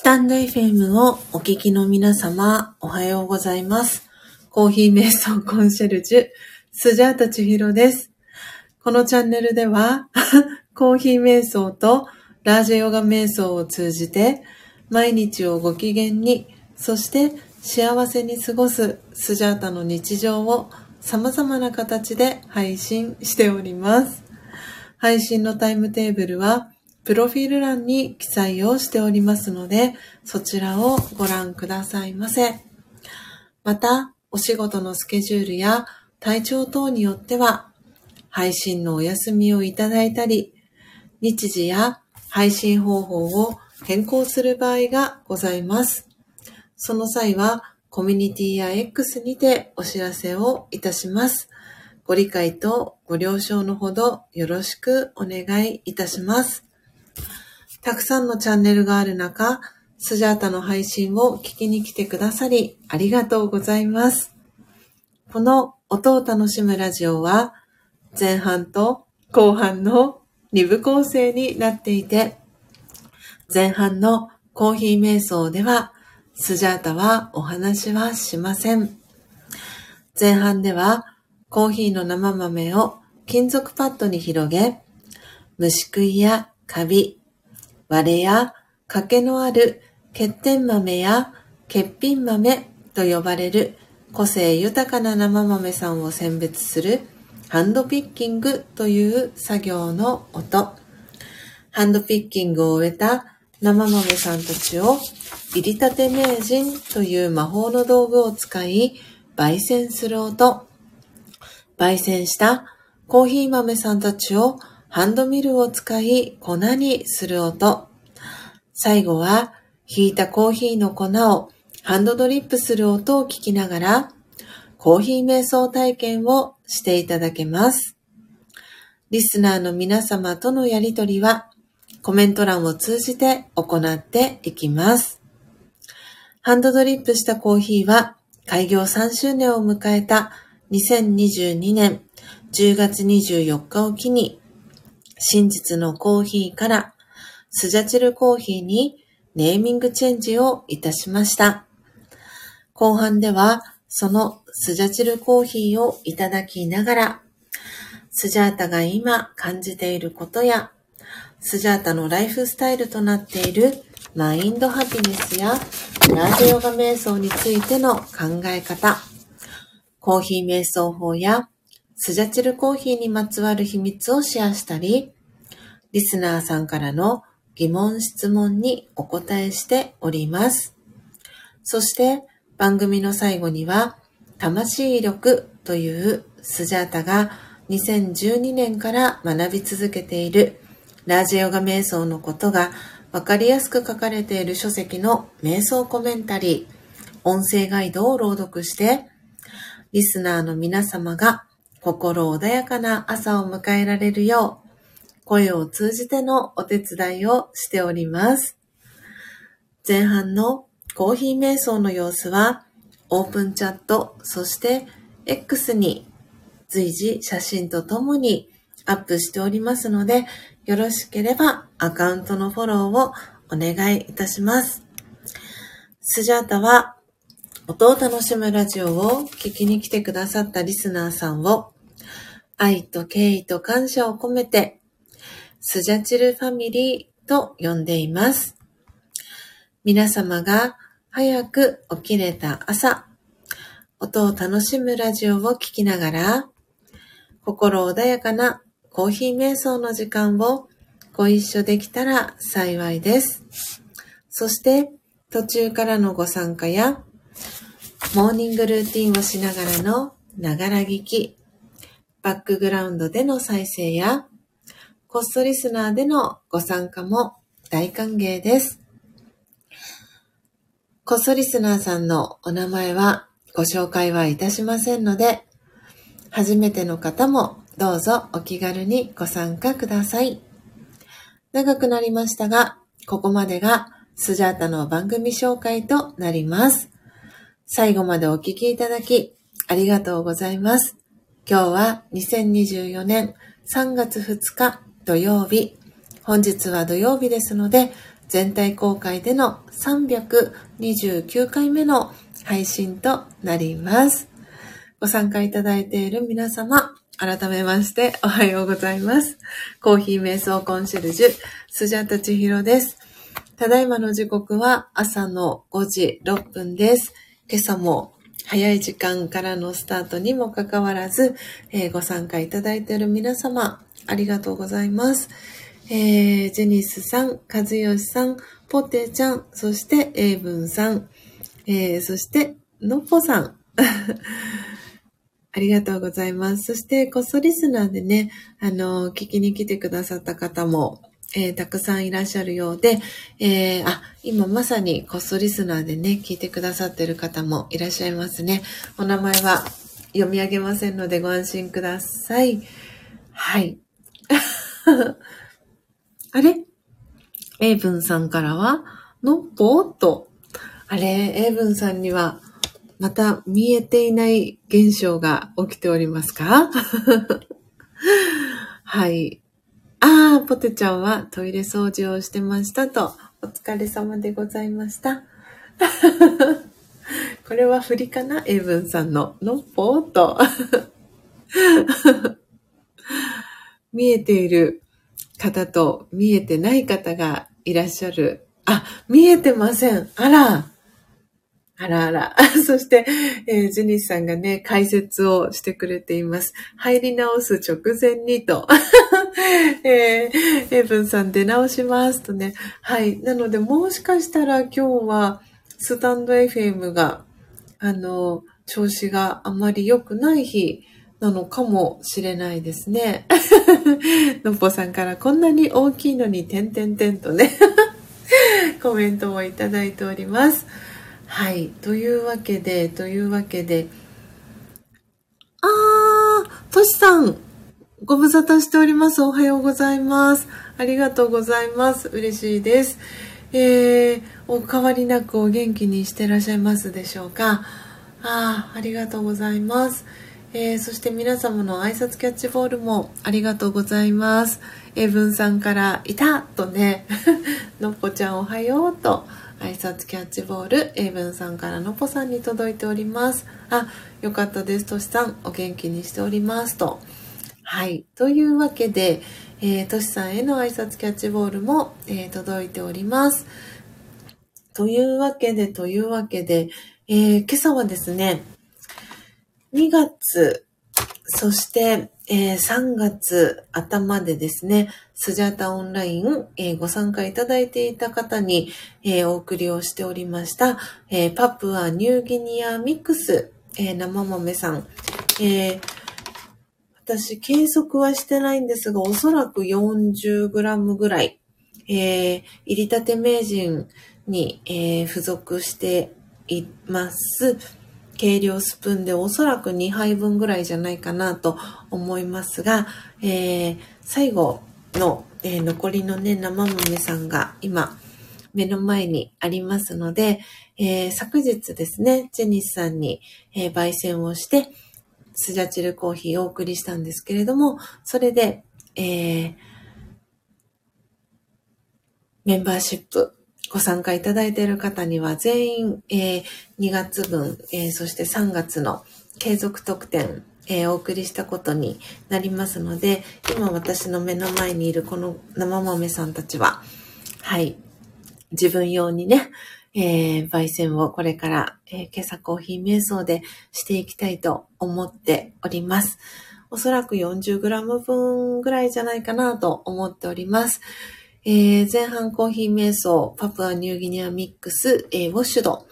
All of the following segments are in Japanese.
スタンド FM をお聞きの皆様、おはようございます。コーヒー瞑想コンシェルジュ、スジャータチヒロです。このチャンネルでは、コーヒー瞑想とラージェヨガ瞑想を通じて、毎日をご機嫌に、そして幸せに過ごすスジャータの日常を様々な形で配信しております。配信のタイムテーブルは、プロフィール欄に記載をしておりますので、そちらをご覧くださいませ。また、お仕事のスケジュールや体調等によっては、配信のお休みをいただいたり、日時や配信方法を変更する場合がございます。その際は、コミュニティや X にてお知らせをいたします。ご理解とご了承のほどよろしくお願いいたします。たくさんのチャンネルがある中、スジャータの配信を聞きに来てくださり、ありがとうございます。この音を楽しむラジオは、前半と後半の2部構成になっていて、前半のコーヒー瞑想では、スジャータはお話はしません。前半では、コーヒーの生豆を金属パッドに広げ、虫食いやカビ、割れや欠けのある欠点豆や欠品豆と呼ばれる個性豊かな生豆さんを選別するハンドピッキングという作業の音。ハンドピッキングを終えた生豆さんたちを入りたて名人という魔法の道具を使い焙煎する音。焙煎したコーヒー豆さんたちをハンドミルを使い粉にする音。最後は、ひいたコーヒーの粉をハンドドリップする音を聞きながら、コーヒー瞑想体験をしていただけます。リスナーの皆様とのやりとりは、コメント欄を通じて行っていきます。ハンドドリップしたコーヒーは、開業3周年を迎えた2022年10月24日を機に、真実のコーヒーからスジャチルコーヒーにネーミングチェンジをいたしました。後半ではそのスジャチルコーヒーをいただきながら、スジャータが今感じていることや、スジャータのライフスタイルとなっているマインドハピネスやラジヨガ瞑想についての考え方、コーヒー瞑想法やスジャチルコーヒーにまつわる秘密をシェアしたり、リスナーさんからの疑問質問にお答えしております。そして番組の最後には、魂力というスジャータが2012年から学び続けているラージヨガ瞑想のことがわかりやすく書かれている書籍の瞑想コメンタリー、音声ガイドを朗読して、リスナーの皆様が心穏やかな朝を迎えられるよう、声を通じてのお手伝いをしております。前半のコーヒー瞑想の様子は、オープンチャット、そして X に随時写真とともにアップしておりますので、よろしければアカウントのフォローをお願いいたします。スジャータは音を楽しむラジオを聞きに来てくださったリスナーさんを愛と敬意と感謝を込めてスジャチルファミリーと呼んでいます。皆様が早く起きれた朝、音を楽しむラジオを聴きながら、心穏やかなコーヒー瞑想の時間をご一緒できたら幸いです。そして、途中からのご参加や、モーニングルーティンをしながらのながら聞き、バックグラウンドでの再生や、コストリスナーでのご参加も大歓迎です。コストリスナーさんのお名前はご紹介はいたしませんので、初めての方もどうぞお気軽にご参加ください。長くなりましたが、ここまでがスジャータの番組紹介となります。最後までお聞きいただきありがとうございます。今日は2024年3月2日土曜日。本日は土曜日ですので、全体公開での329回目の配信となります。ご参加いただいている皆様、改めましておはようございます。コーヒー瞑想コンシェルジュ、スジャタチヒロです。ただいまの時刻は朝の5時6分です。今朝も早い時間からのスタートにもかかわらず、えー、ご参加いただいている皆様、ありがとうございます。えー、ジェニスさん、和義さん、ポテちゃん、そしてエイブンさん、えー、そしてのっぽさん。ありがとうございます。そして、こっそリスナーでね、あの、聞きに来てくださった方も、えー、たくさんいらっしゃるようで、えー、あ、今まさにこっそリスナーでね、聞いてくださってる方もいらっしゃいますね。お名前は読み上げませんのでご安心ください。はい。あれ？エイブンさんからは、のっぽーと、あれ、エイブンさんには、また見えていない現象が起きておりますか？はい。ああ、ポテちゃんはトイレ掃除をしてましたと。お疲れ様でございました。これは振りかな？エイブンさんののっぽーと。見えている方と見えてない方がいらっしゃる。あ、見えてません。あら。あらあら。そして、えー、ジュニスさんがね、解説をしてくれています。入り直す直前にと。えー、エブンさん出直しますとね。はい。なので、もしかしたら今日は、スタンド FM が、あの、調子があまり良くない日なのかもしれないですね。のっぽさんからこんなに大きいのに点々点とねコメントもいただいております。はい。というわけで、というわけで、あー、としさん、ご無沙汰しております。おはようございます。ありがとうございます。嬉しいです。えー、お変わりなくお元気にしてらっしゃいますでしょうか？あー、ありがとうございます。えー、そして皆様の挨拶キャッチボールもありがとうございます。エブンさんからいたとね、のっぽちゃんおはようと挨拶キャッチボール、エブンさんからのぽさんに届いております。あ、よかったです。としさん、お元気にしておりますと。はい。というわけで、えー、としさんへの挨拶キャッチボールも、えー、届いております。というわけで、というわけで、えー、今朝はですね、2月、そして、えー、3月頭でですね、スジャータオンライン、えー、ご参加いただいていた方に、えー、お送りをしておりました、えー、パプアニューギニアミックス、えー、生豆さん、えー、私、計測はしてないんですが、おそらく 40g ぐらい、えー、入りたて名人に、えー、付属しています。計量スプーンでおそらく2杯分ぐらいじゃないかなと思いますが、えー、最後の、えー、残りのね、生豆さんが今、目の前にありますので、えー、昨日ですね、ジェニスさんに、えー、焙煎をして、スジャチルコーヒーをお送りしたんですけれども、それで、えー、メンバーシップご参加いただいている方には全員、えー、2月分、えー、そして3月の継続特典、えー、お送りしたことになりますので、今私の目の前にいるこの生豆さんたちは、はい、自分用にね、えー、焙煎をこれから、えー、今朝コーヒー瞑想でしていきたいと思っております。おそらく 40g 分ぐらいじゃないかなと思っております。えー、前半コーヒー瞑想、パプアニューギニアミックス、えー、ウォッシュド、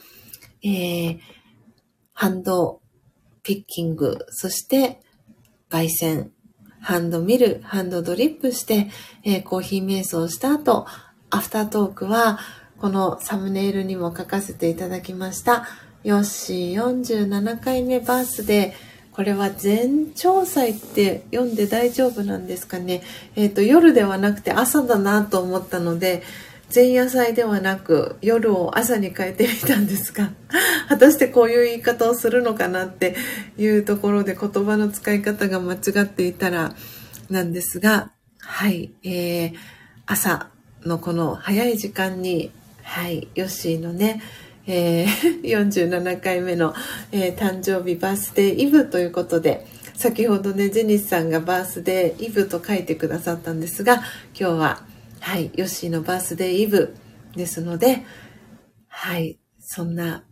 えー、ハンドピッキング、そして焙煎、ハンドミル、ハンドドリップして、え、コーヒー瞑想した後、アフタートークは、このサムネイルにも書かせていただきました、ヨッシー47回目バースデー、これは前朝祭って読んで大丈夫なんですかね？えっ、ー、と、夜ではなくて朝だなと思ったので、前夜祭ではなく夜を朝に変えてみたんですが、果たしてこういう言い方をするのかなっていうところで言葉の使い方が間違っていたらなんですが、はい、えー、朝のこの早い時間に、はい、ヨッシーのね、えー、47回目の、えー、誕生日バースデーイブということで、先ほどね、ジェニスさんがバースデーイブと書いてくださったんですが、今日は、はい、ヨッシーのバースデーイブですので、はい、そんな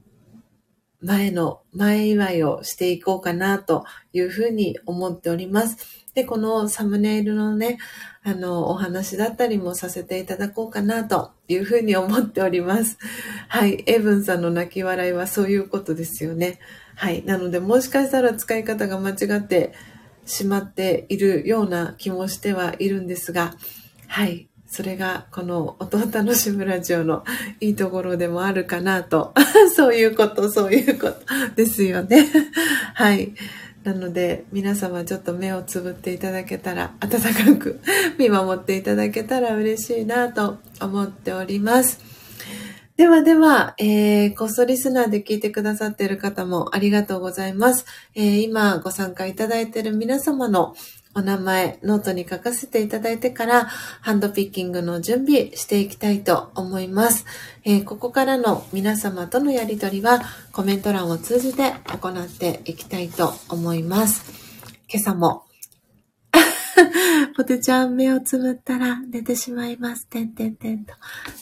前の前祝いをしていこうかなというふうに思っております。で、このサムネイルのね、あの、お話だったりもさせていただこうかなというふうに思っております。はい。エブンさんの泣き笑いはそういうことですよね。はい。なので、もしかしたら使い方が間違ってしまっているような気もしてはいるんですが、はい。それがこの音を楽しむラジオのいいところでもあるかなと。そういうこと、そういうことですよね。はい。なので皆様ちょっと目をつぶっていただけたら温かく 見守っていただけたら嬉しいなと思っております。ではでは、えー、こっそリスナーで聞いてくださっている方もありがとうございます。えー、今ご参加いただいている皆様のお名前、ノートに書かせていただいてから、ハンドピッキングの準備していきたいと思います。えー、ここからの皆様とのやりとりは、コメント欄を通じて行っていきたいと思います。今朝も、ポテちゃん目をつむったら寝てしまいます。てんてんてんと。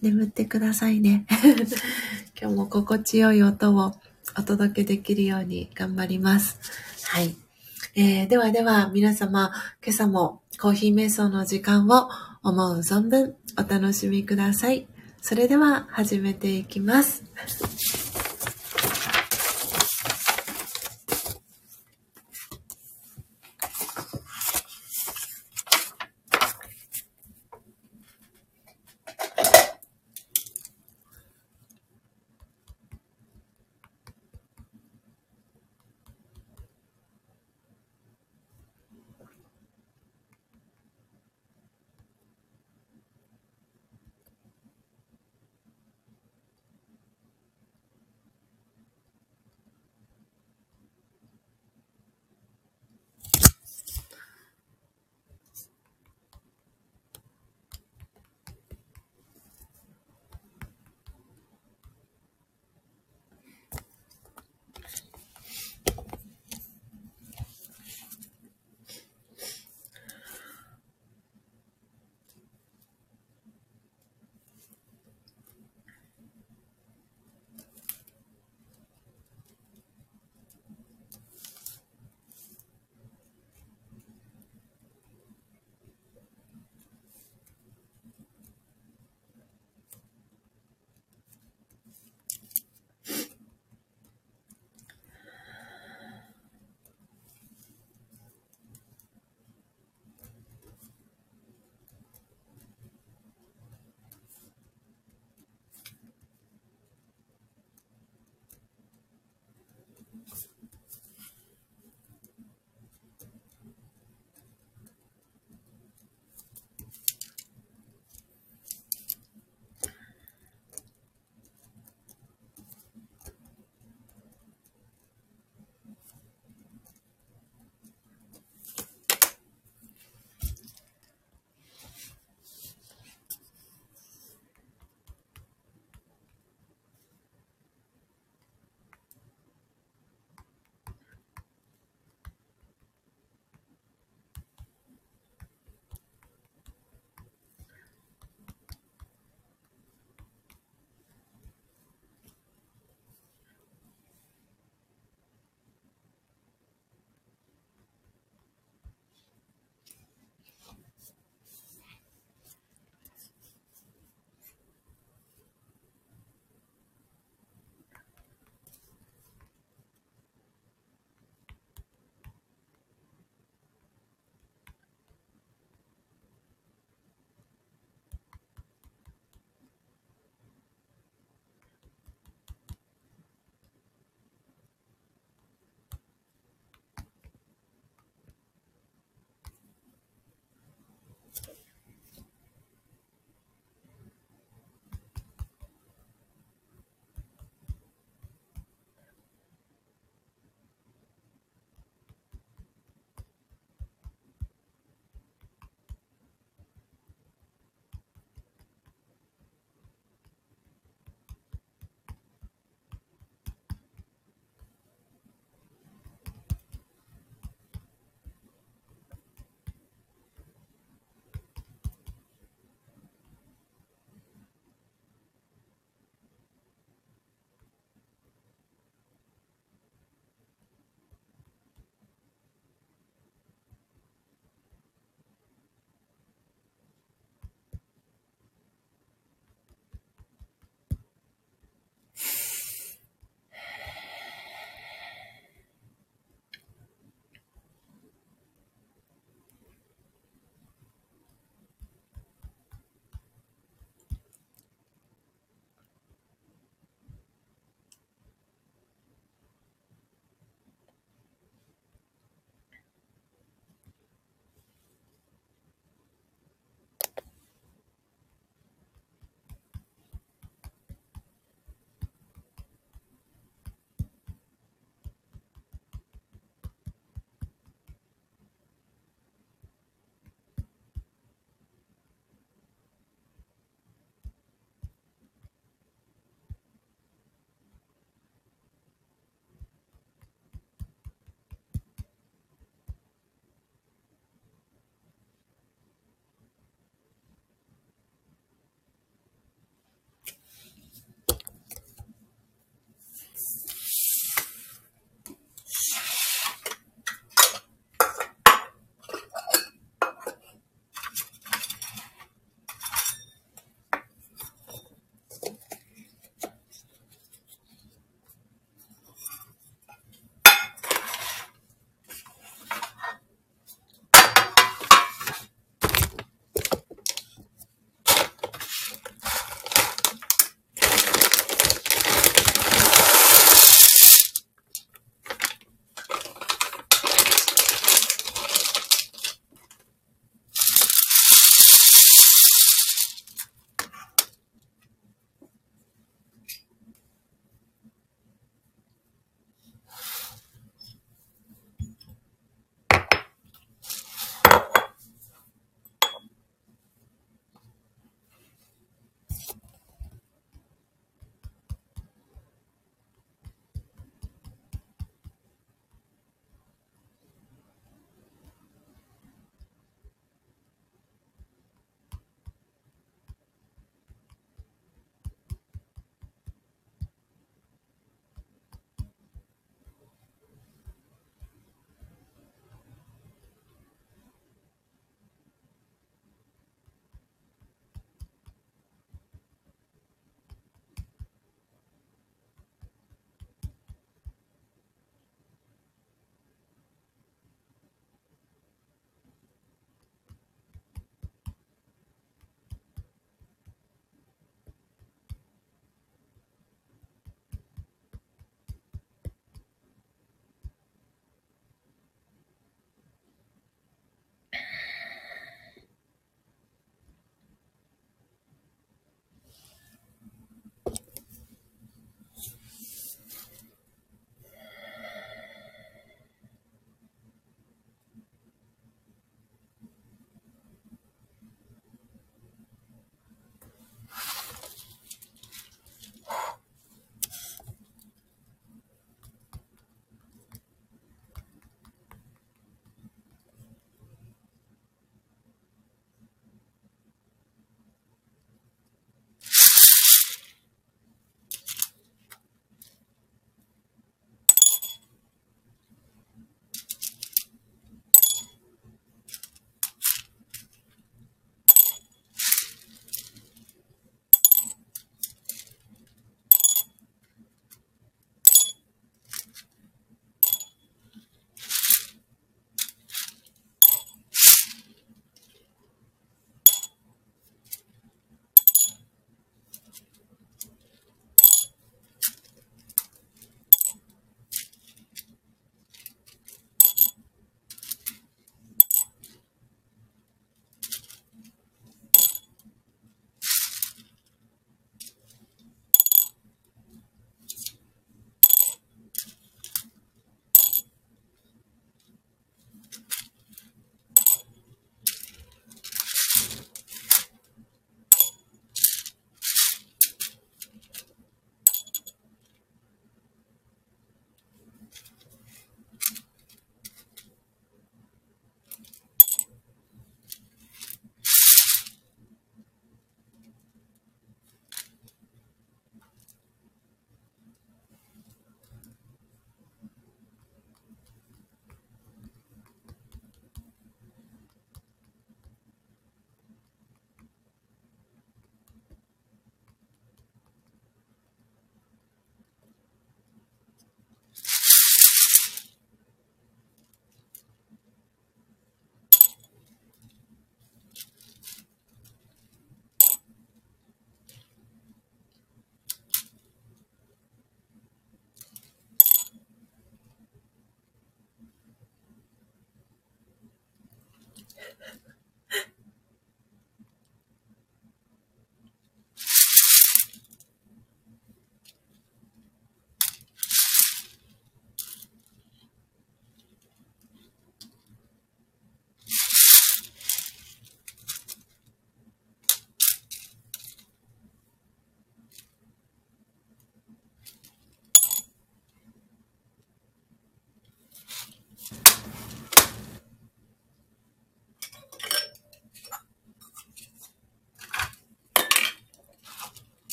眠ってくださいね。今日も心地よい音をお届けできるように頑張ります。はい。えー、ではでは皆様、今朝もコーヒー瞑想の時間を思う存分お楽しみください。それでは始めていきます。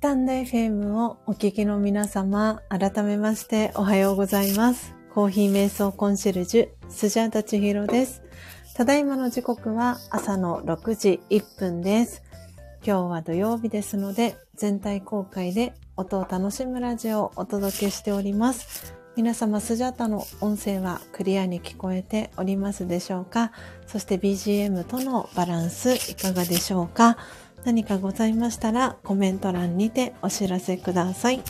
スタンド FM をお聞きの皆様、改めましておはようございます。コーヒー瞑想コンシェルジュ、スジャータチヒロです。ただいまの時刻は朝の6時1分です。今日は土曜日ですので、全体公開で音を楽しむラジオをお届けしております。皆様、スジャータの音声はクリアに聞こえておりますでしょうか？そして BGM とのバランスいかがでしょうか？何かございましたらコメント欄にてお知らせください。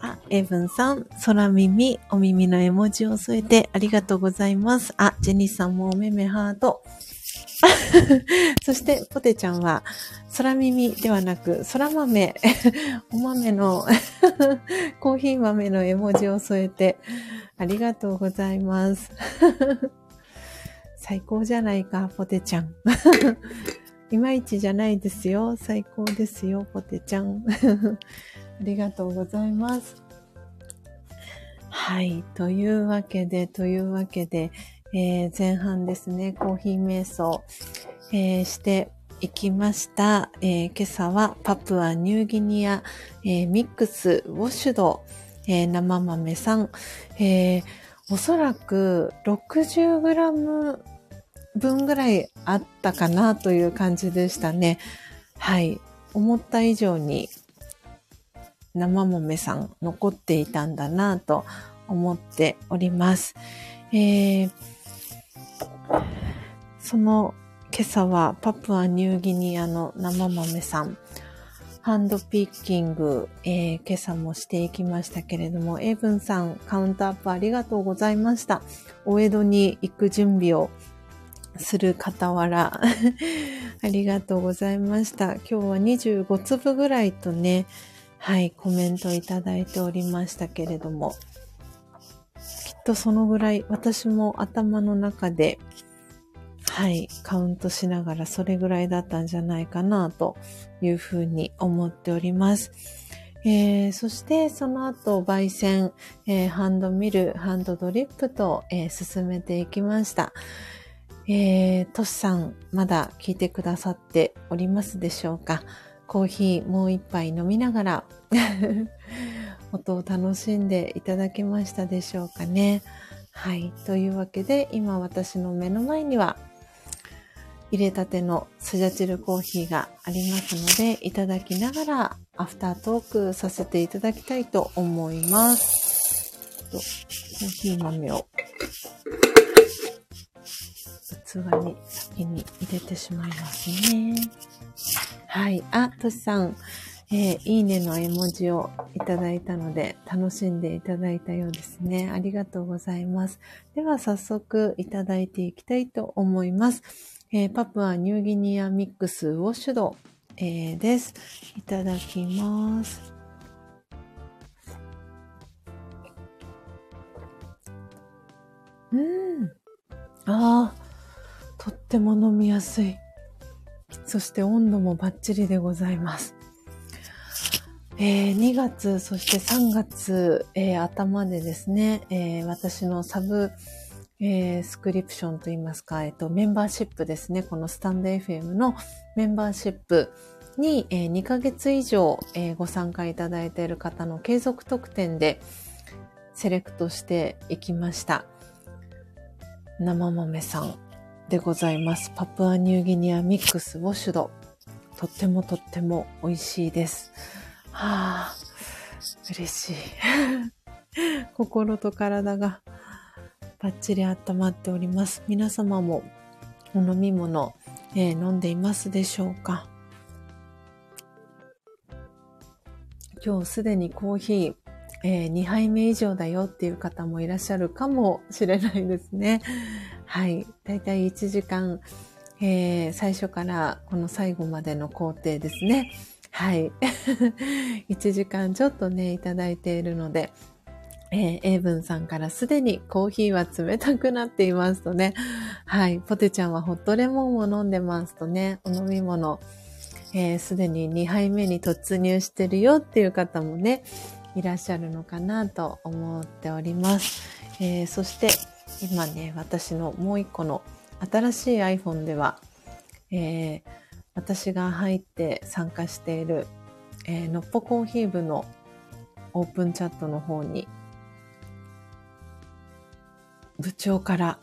あ、エブンさん、空耳、お耳の絵文字を添えてありがとうございます。あ、ジェニスさんもおめめハート。そして、ポテちゃんは、空耳ではなく、空豆、お豆の コーヒー豆の絵文字を添えて、ありがとうございます。最高じゃないか、ポテちゃん。いまいちじゃないですよ。最高ですよ、ポテちゃん。ありがとうございます。はい。というわけで、というわけで、えー、前半ですね、コーヒー瞑想、えー、していきました。えー、今朝はパプアニューギニア、えミックスウォッシュド、え生豆さん、えおそらく 60g 分ぐらいあったかなという感じでしたね。はい。思った以上に生豆さん残っていたんだなと思っております。えー、その今朝はパプアニューギニアの生豆さん、ハンドピッキング、えー、今朝もしていきましたけれども、エイブンさん、カウントアップありがとうございました。お江戸に行く準備をする傍ら ありがとうございました。今日は25粒ぐらいとね、はい、コメントいただいておりましたけれども、きっとそのぐらい私も頭の中で、はい、カウントしながらそれぐらいだったんじゃないかなというふうに思っております。えー、そしてその後、焙煎、えー、ハンドミル、ハンドドリップと、えー、進めていきました。えー、トシさん、まだ聞いてくださっておりますでしょうか？コーヒーもう一杯飲みながら 音を楽しんでいただけましたでしょうかね？はい。というわけで、今私の目の前には、入れたてのスジャチルコーヒーがありますので、いただきながらアフタートークさせていただきたいと思います。とコーヒー豆を器に先に入れてしまいますね。はい。あ、としさん、えー、いいねの絵文字をいただいたので、楽しんでいただいたようですね。ありがとうございます。では、早速いただいていきたいと思います。えー、パプアニューギニアミックスウォッシュド、えー、です。いただきます。うん。ああ、とっても飲みやすい。そして温度もバッチリでございます。えー、2月、そして3月、えー、頭でですね、えー、私のサブ、えー、スクリプションといいますか、えっ、と、メンバーシップですね。このスタンド FM のメンバーシップに、え、2ヶ月以上、え、ご参加いただいている方の継続特典でセレクトしていきました。生豆さん、でございます。パプアニューギニアミックスウォッシュド。とってもとっても美味しいです。はあ、嬉しい。心と体がバッチリ温まっております。皆様もお飲み物、えー、飲んでいますでしょうか？今日すでにコーヒー、えー、2杯目以上だよっていう方もいらっしゃるかもしれないですね。はい。だいたい1時間、えー、最初からこの最後までの工程ですね。はい。1時間ちょっとね、いただいているので、えー、エイブンさんからすでにコーヒーは冷たくなっていますとね。はい。ポテちゃんはホットレモンを飲んでますとね、お飲み物、えー、すでに2杯目に突入してるよっていう方もね、いらっしゃるのかなと思っております。えー、そして、今ね、私のもう一個の新しい iPhone では、えー、私が入って参加しているえー、のっぽコーヒー部のオープンチャットの方に、部長から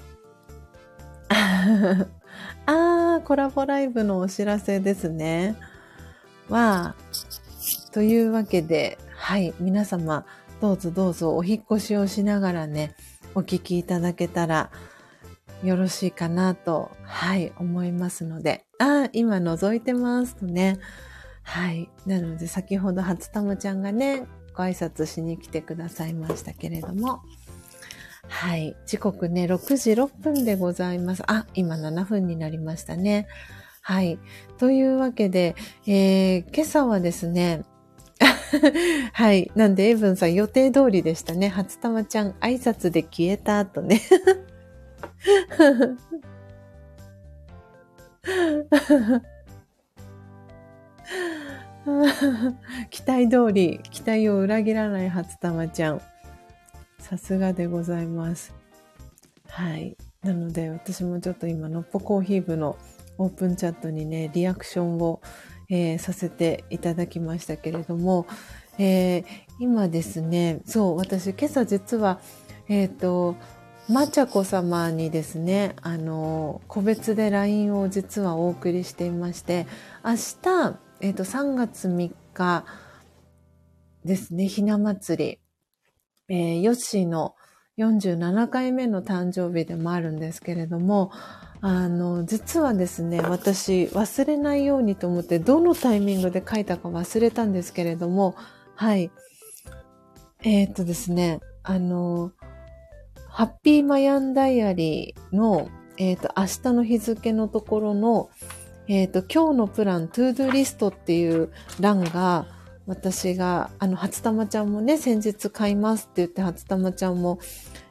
あー、コラボライブのお知らせですね。は、というわけで、はい、皆様、どうぞどうぞお引越しをしながらね、お聞きいただけたらよろしいかなと、はい、思いますので、あ、今覗いてますとね、はい。なので、先ほど初玉ちゃんがね、ご挨拶しに来てくださいましたけれども、はい。時刻ね、6時6分でございます。あ、今7分になりましたね。はい。というわけで、えー、今朝はですね、はい。なんで、エイブンさん予定通りでしたね。初玉ちゃん挨拶で消えた後ね。期待通り、期待を裏切らない初玉ちゃん。さすがでございます。はい。なので、私もちょっと今、のっぽコーヒー部のオープンチャットにね、リアクションを、えー、させていただきましたけれども、えー、今ですね、そう、私今朝実は、えっ、ー、と、まちゃこ様にですね、あの、個別で LINE を実はお送りしていまして、明日、えっ、ー、と、3月3日ですね、ひな祭り。えー、ヨッシーの47回目の誕生日でもあるんですけれども、あの、実はですね、私忘れないようにと思ってどのタイミングで書いたか忘れたんですけれども、はい。えー、っとですね、あの、ハッピーマヤンダイアリーの、えっ、ー、と、明日の日付のところの、えっ、ー、と、今日のプラン、トゥードゥリストっていう欄が、私が、あの、初玉ちゃんもね、先日買いますって言って、初玉ちゃんも、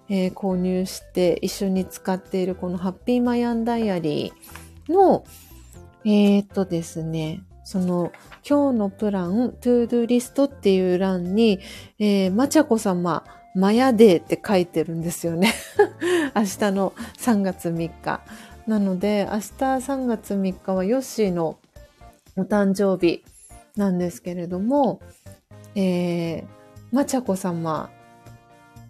えー、購入して一緒に使っているこのハッピーマヤンダイアリーの、えっ、とですね、その、今日のプラン、トゥードゥリストっていう欄に、えー、まちゃこ様、マヤデーって書いてるんですよね。明日の3月3日。なので、明日3月3日はヨッシーのお誕生日なんですけれども、えー、まちゃこ様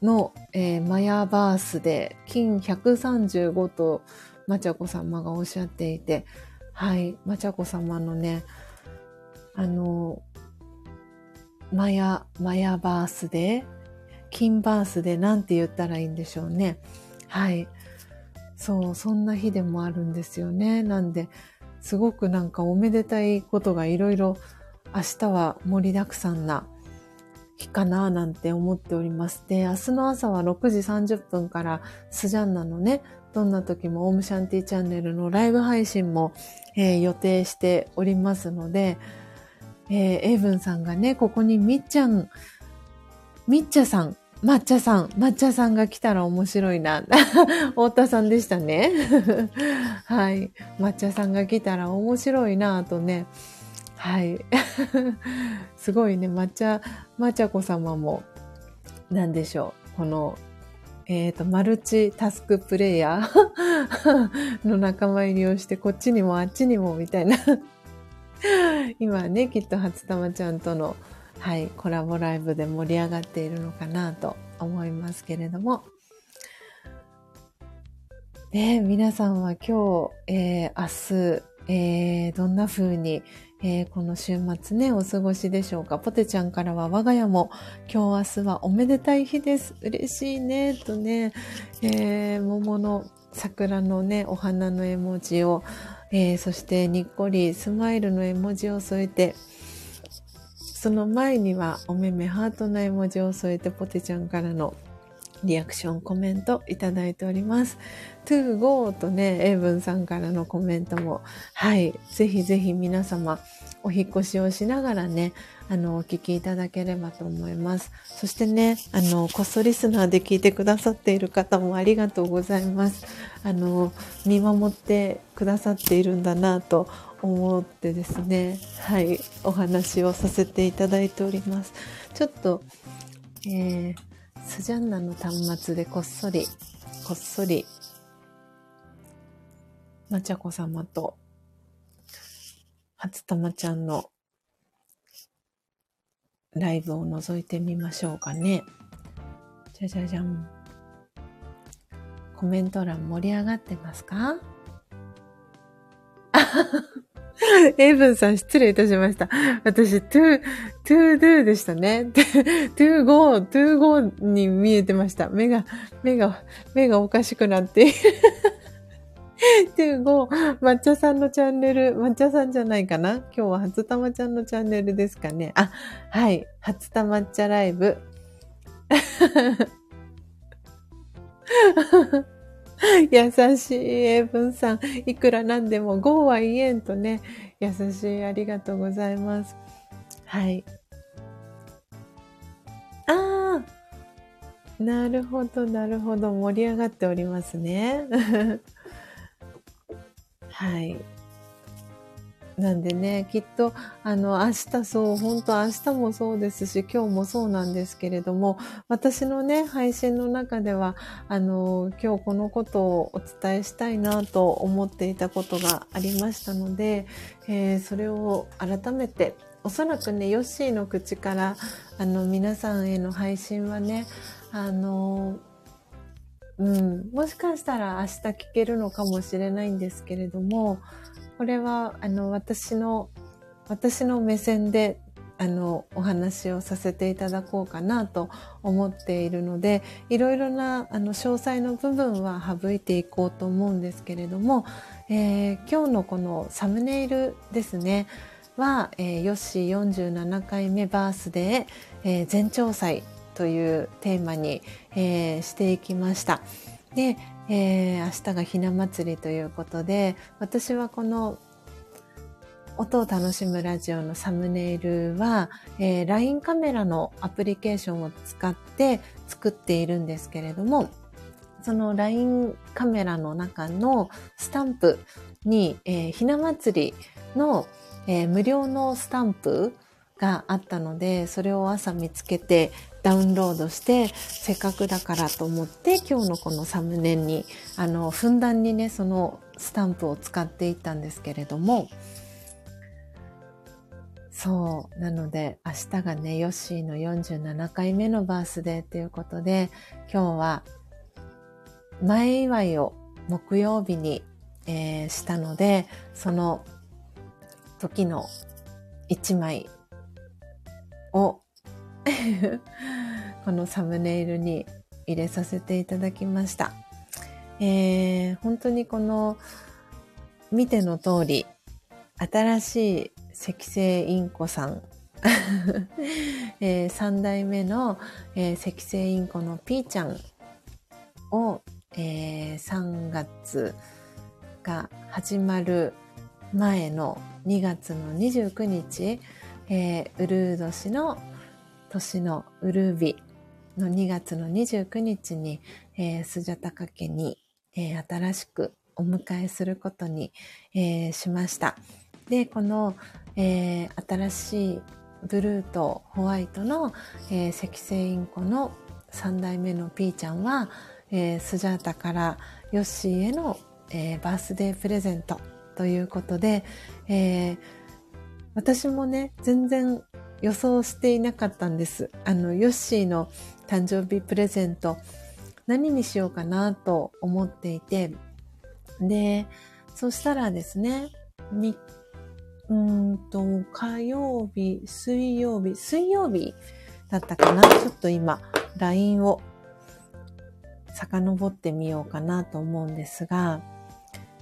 の、えー、マヤバースで金135とまちゃこ様がおっしゃっていて、はい、まちゃこ様のね、あの、マヤ、マヤバースで金バースで何て言ったらいいんでしょうね。はい。そう、そんな日でもあるんですよね。なんで、すごくなんかおめでたいことがいろいろ明日は盛りだくさんな日かななんて思っております。で、明日の朝は6時30分からスジャンナのね、どんな時もオームシャンティチャンネルのライブ配信も、えー、予定しておりますので、えー、エイブンさんがね、ここにみっちゃん、みっちゃさん抹茶さん、抹茶さんが来たら面白いな。太田さんでしたね。はい。抹茶さんが来たら面白いなとね。はい。すごいね、抹茶、抹茶子様も、なんでしょう。この、えっ、ー、と、マルチタスクプレイヤー の仲間入りをして、こっちにもあっちにもみたいな 今ね、きっと初玉ちゃんとのはい、コラボライブで盛り上がっているのかなと思いますけれども。ね、皆さんは今日、えー、明日、えー、どんな風に、えー、この週末ね、お過ごしでしょうか？ポテちゃんからは我が家も今日明日はおめでたい日です。嬉しいね、とね、えー、桃の桜のね、お花の絵文字を、えー、そしてにっこりスマイルの絵文字を添えて、その前にはお目目ハートの絵文字を添えてポテちゃんからのリアクション、コメントいただいております。To go とね、エイブンさんからのコメントも、はい、ぜひぜひ皆様、お引越しをしながらね、あの、お聞きいただければと思います。そしてね、あの、こっそリスナーで聞いてくださっている方もありがとうございます。あの、見守ってくださっているんだなと思ってですね、はい、お話をさせていただいております。ちょっと、えー、スジャンナの端末でこっそり、こっそり、まちゃこ様と、初玉ちゃんのライブを覗いてみましょうかね。じゃじゃじゃん。コメント欄盛り上がってますか？エイブンさん失礼いたしました。私、to, to do でしたね。to go, to go に見えてました。目が、目が、目がおかしくなって。To go, 抹茶さんのチャンネル、抹茶さんじゃないかな？今日は初玉ちゃんのチャンネルですかね？あ、はい。初玉抹茶ライブ。優しい英文さん。いくらなんでも GO は言えんとね。優しい。ありがとうございます。はい。ああなるほど、なるほど。盛り上がっておりますね。はい。なんでね、きっと、あの、明日そう、本当明日もそうですし、今日もそうなんですけれども、私のね、配信の中では、あの、今日このことをお伝えしたいなと思っていたことがありましたので、えー、それを改めて、おそらくね、ヨッシーの口から、あの、皆さんへの配信はね、あの、うん、もしかしたら明日聞けるのかもしれないんですけれども、これは、あの、私の、私の目線で、あの、お話をさせていただこうかなと思っているので、いろいろな、あの、詳細の部分は省いていこうと思うんですけれども、えー、今日のこのサムネイルですね、は、えー、ヨッシー47回目バースデー、えー、全長祭というテーマに、えー、していきました。で、えー、明日がひな祭りということで、私はこの音を楽しむラジオのサムネイルは、えー、LINE カメラのアプリケーションを使って作っているんですけれども、その LINE カメラの中のスタンプに、えー、ひな祭りの、えー、無料のスタンプがあったので、それを朝見つけてダウンロードして、せっかくだからと思って、今日のこのサムネに、あの、ふんだんにね、そのスタンプを使っていったんですけれども、そう。なので、明日がね、ヨッシーの47回目のバースデーということで、今日は、前祝いを木曜日に、えー、したので、その時の一枚を このサムネイルに入れさせていただきました。えー、本当にこの見ての通り、新しい赤星インコさん、えー、3代目の、えー、赤星インコのピーちゃんを、えー、3月が始まる前の2月の29日、えー、ウルー年の年のウルービの2月の29日に、えー、スジャタカ家に、えー、新しくお迎えすることに、えー、しました。で、この、えー、新しいブルーとホワイトの、えー、赤星インコの3代目のピーちゃんは、えー、スジャータからヨッシーへの、えー、バースデープレゼントということで、えー、私もね、全然予想していなかったんです。あの、ヨッシーの誕生日プレゼント、何にしようかなと思っていて、で、そしたらですね、み、うんと、火曜日、水曜日、水曜日だったかなちょっと今、LINE を遡ってみようかなと思うんですが、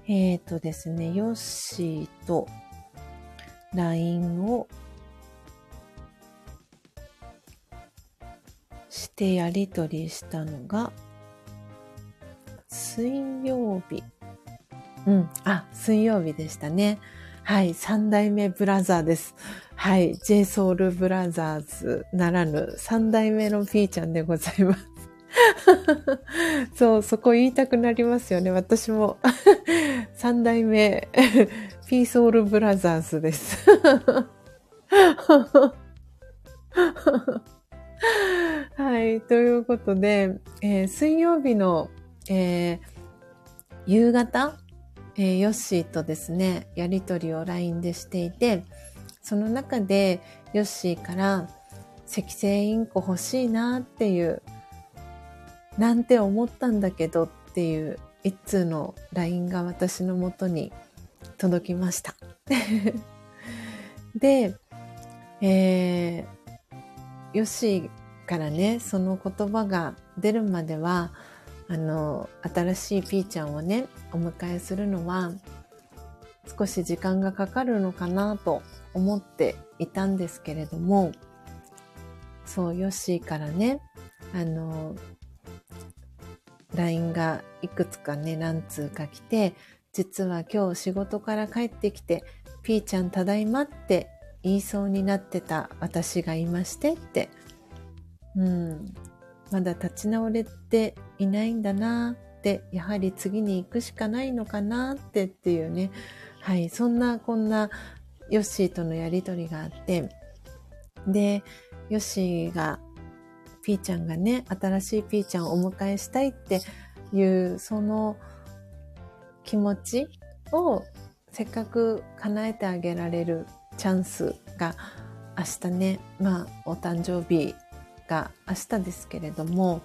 えっ、ー、とですね、ヨッシーと LINE をしてやりとりしたのが、水曜日。うん、あ、水曜日でしたね。はい、三代目ブラザーです。はい、JSOUL ブラザーズならぬ三代目のピーちゃんでございます。そう、そこ言いたくなりますよね。私も。三代目、ピーソールブラザーズです。はい。ということで、えー、水曜日の、えー、夕方、えー、ヨッシーとですね、やりとりを LINE でしていて、その中でヨッシーから、赤星インコ欲しいなっていう、なんて思ったんだけどっていう一通の LINE が私のもとに届きました。で、えー、ヨッシーからね、その言葉が出るまでは、あの、新しいピーちゃんをね、お迎えするのは、少し時間がかかるのかなと思っていたんですけれども、そう、ヨッシーからね、あの、LINE がいくつかね、何通か来て、実は今日仕事から帰ってきて、ピーちゃんただいまって言いそうになってた私がいましてって、うん、まだ立ち直れていないんだなって、やはり次に行くしかないのかなってっていうね、はい、そんなこんなヨッシーとのやりとりがあって、で、ヨッシーが、ピーちゃんがね、新しいピーちゃんをお迎えしたいっていう、その気持ちをせっかく叶えてあげられるチャンスが明日ね、まあ、お誕生日が明日ですけれども、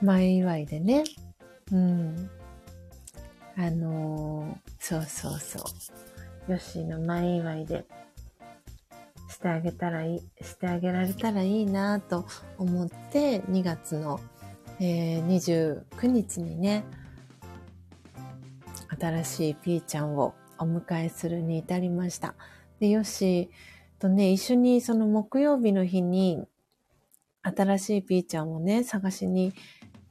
前祝いでね、うん、あのー、そうそうそう。ヨッシーの前祝いでしてあげたらいい、してあげられたらいいなと思って、2月の、えー、29日にね、新しいピーちゃんをお迎えするに至りました。で、ヨッシーとね、一緒にその木曜日の日に、新しいピーちゃんをね、探しに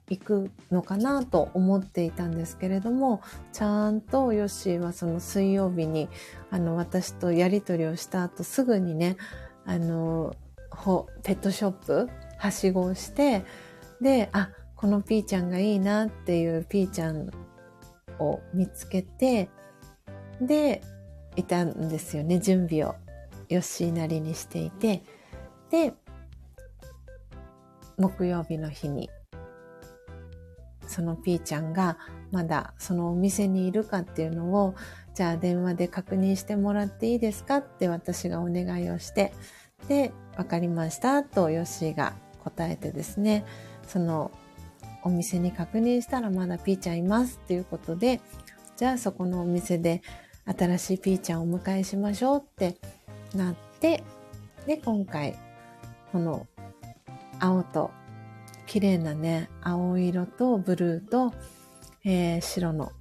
行くのかなと思っていたんですけれども、ちゃんとヨッシーはその水曜日に、あの、私とやりとりをした後すぐにね、あの、ペットショップ、はしごをして、で、あ、このピーちゃんがいいなっていうピーちゃんを見つけて、で、いたんですよね、準備を。ヨッシーなりにしていて、で、木曜日の日にそのピーちゃんがまだそのお店にいるかっていうのを、じゃあ電話で確認してもらっていいですか？って私がお願いをして、で、わかりましたとヨッシーが答えてですね、そのお店に確認したらまだピーちゃんいますっていうことで、じゃあそこのお店で新しいピーちゃんをお迎えしましょうってなって、で、今回、この青と綺麗なね、青色とブルーと、えー、白の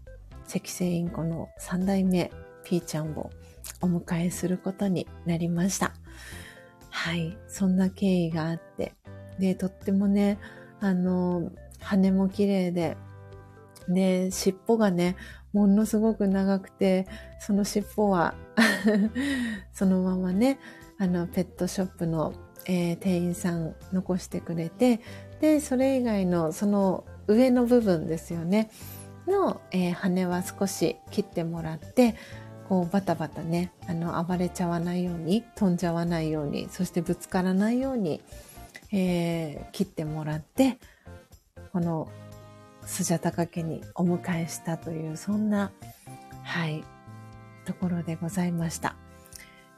赤星インコの三代目ピーちゃんをお迎えすることになりました。はい。そんな経緯があって。で、とってもね、あの、羽も綺麗で、で、尻尾がね、ものすごく長くて、その尻尾は そのままね、あの、ペットショップの、えー、店員さん残してくれて、で、それ以外のその上の部分ですよね。の、えー、羽は少し切ってもらって、こうバタバタね、あの、暴れちゃわないように、飛んじゃわないように、そしてぶつからないように、えー、切ってもらって、このスジャタカ家にお迎えしたという、そんな、はい、ところでございました。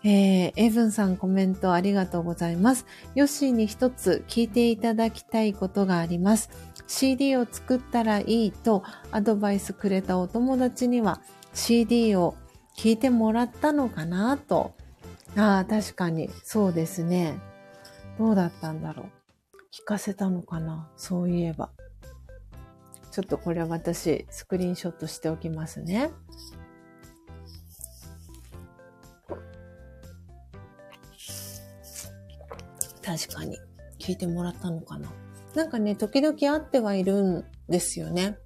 えー、エブンさんコメントありがとうございます。ヨッシーに一つ聞いていただきたいことがあります。CD を作ったらいいとアドバイスくれたお友達には CD を聞いてもらったのかなと。ああ、確かにそうですね。どうだったんだろう。聞かせたのかなそういえば。ちょっとこれは私スクリーンショットしておきますね。確かに。聞いてもらったのかな。なんかね、時々会ってはいるんですよね。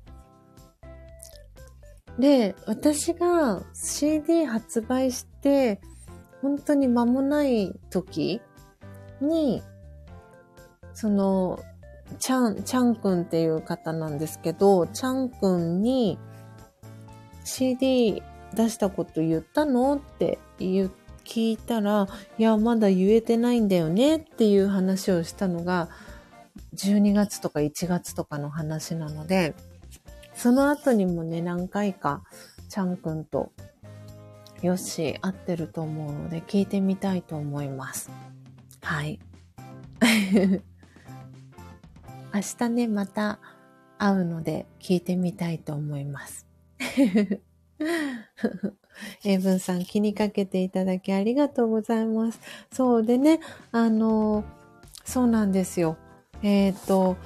で、私が CD 発売して、本当に間もない時に、その、ちゃん、ちゃんくんっていう方なんですけど、ちゃんくんに CD 出したこと言ったのって言、聞いたら、いや、まだ言えてないんだよねっていう話をしたのが、12月とか1月とかの話なので、その後にもね、何回か、ちゃんくんと、よし、会ってると思うので、聞いてみたいと思います。はい。明日ね、また会うので聞いてみたいと思います。英文さん気にかけていただきありがとうございます。そうでね、あの、そうなんですよ。えっ、ー、と、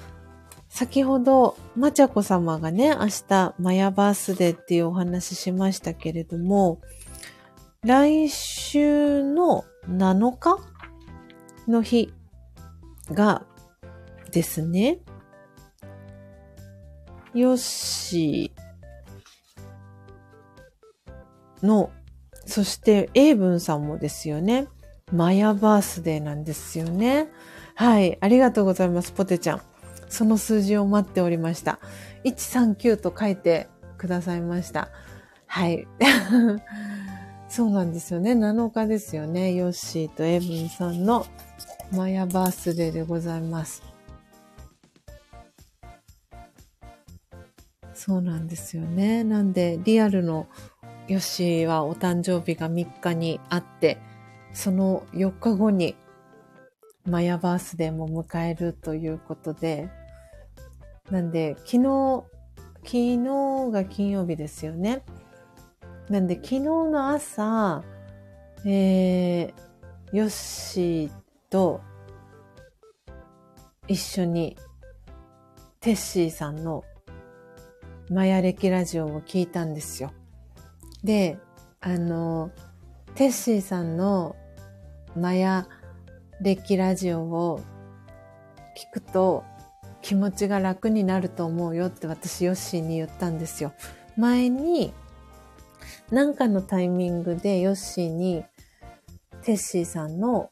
先ほど、まちゃこ様がね、明日、マヤバースデーっていうお話ししましたけれども、来週の7日の日がですね、よしの、そして英文さんもですよね。マヤバースデーなんですよね。はい。ありがとうございます、ポテちゃん。その数字を待っておりました。139と書いてくださいました。はい。そうなんですよね。7日ですよね。ヨッシーとエブンさんのマヤバースデーでございます。そうなんですよね。なんで、リアルのヨッシーはお誕生日が3日にあって、その4日後にマヤバースデーも迎えるということで、なんで、昨日、昨日が金曜日ですよね。なんで、昨日の朝、えー、ヨッシーと一緒にテッシーさんのマヤ歴ラジオを聞いたんですよ。で、あの、テッシーさんのマヤ歴ラジオを聞くと気持ちが楽になると思うよって私ヨッシーに言ったんですよ。前に何かのタイミングでヨッシーにテッシーさんの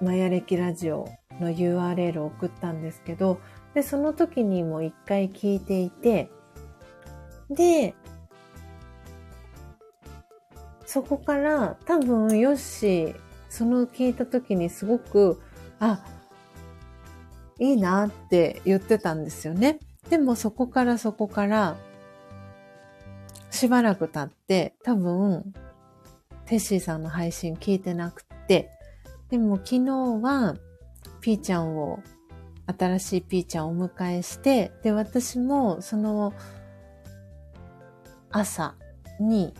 マヤ歴ラジオの URL を送ったんですけど、で、その時にも一回聞いていて、で、そこから多分ヨッシー、その聞いた時にすごく、あ、いいなって言ってたんですよね。でもそこからそこから、しばらく経って、多分、テッシーさんの配信聞いてなくて、でも昨日は、ピーちゃんを、新しいピーちゃんをお迎えして、で、私もその朝に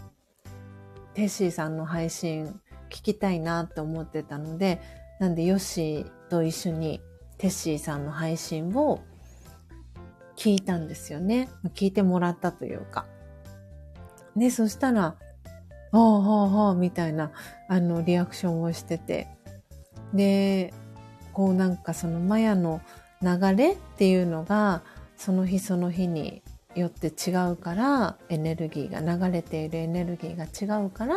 テッシーさんの配信聞きたいなって思ってたので、なんでヨッシーと一緒にテッシーさんの配信を聞いたんですよね。聞いてもらったというか。で、そしたら、ああ、はあ、はあ、みたいな、あの、リアクションをしてて。で、こうなんかそのマヤの流れっていうのが、その日その日によって違うから、エネルギーが、流れているエネルギーが違うから、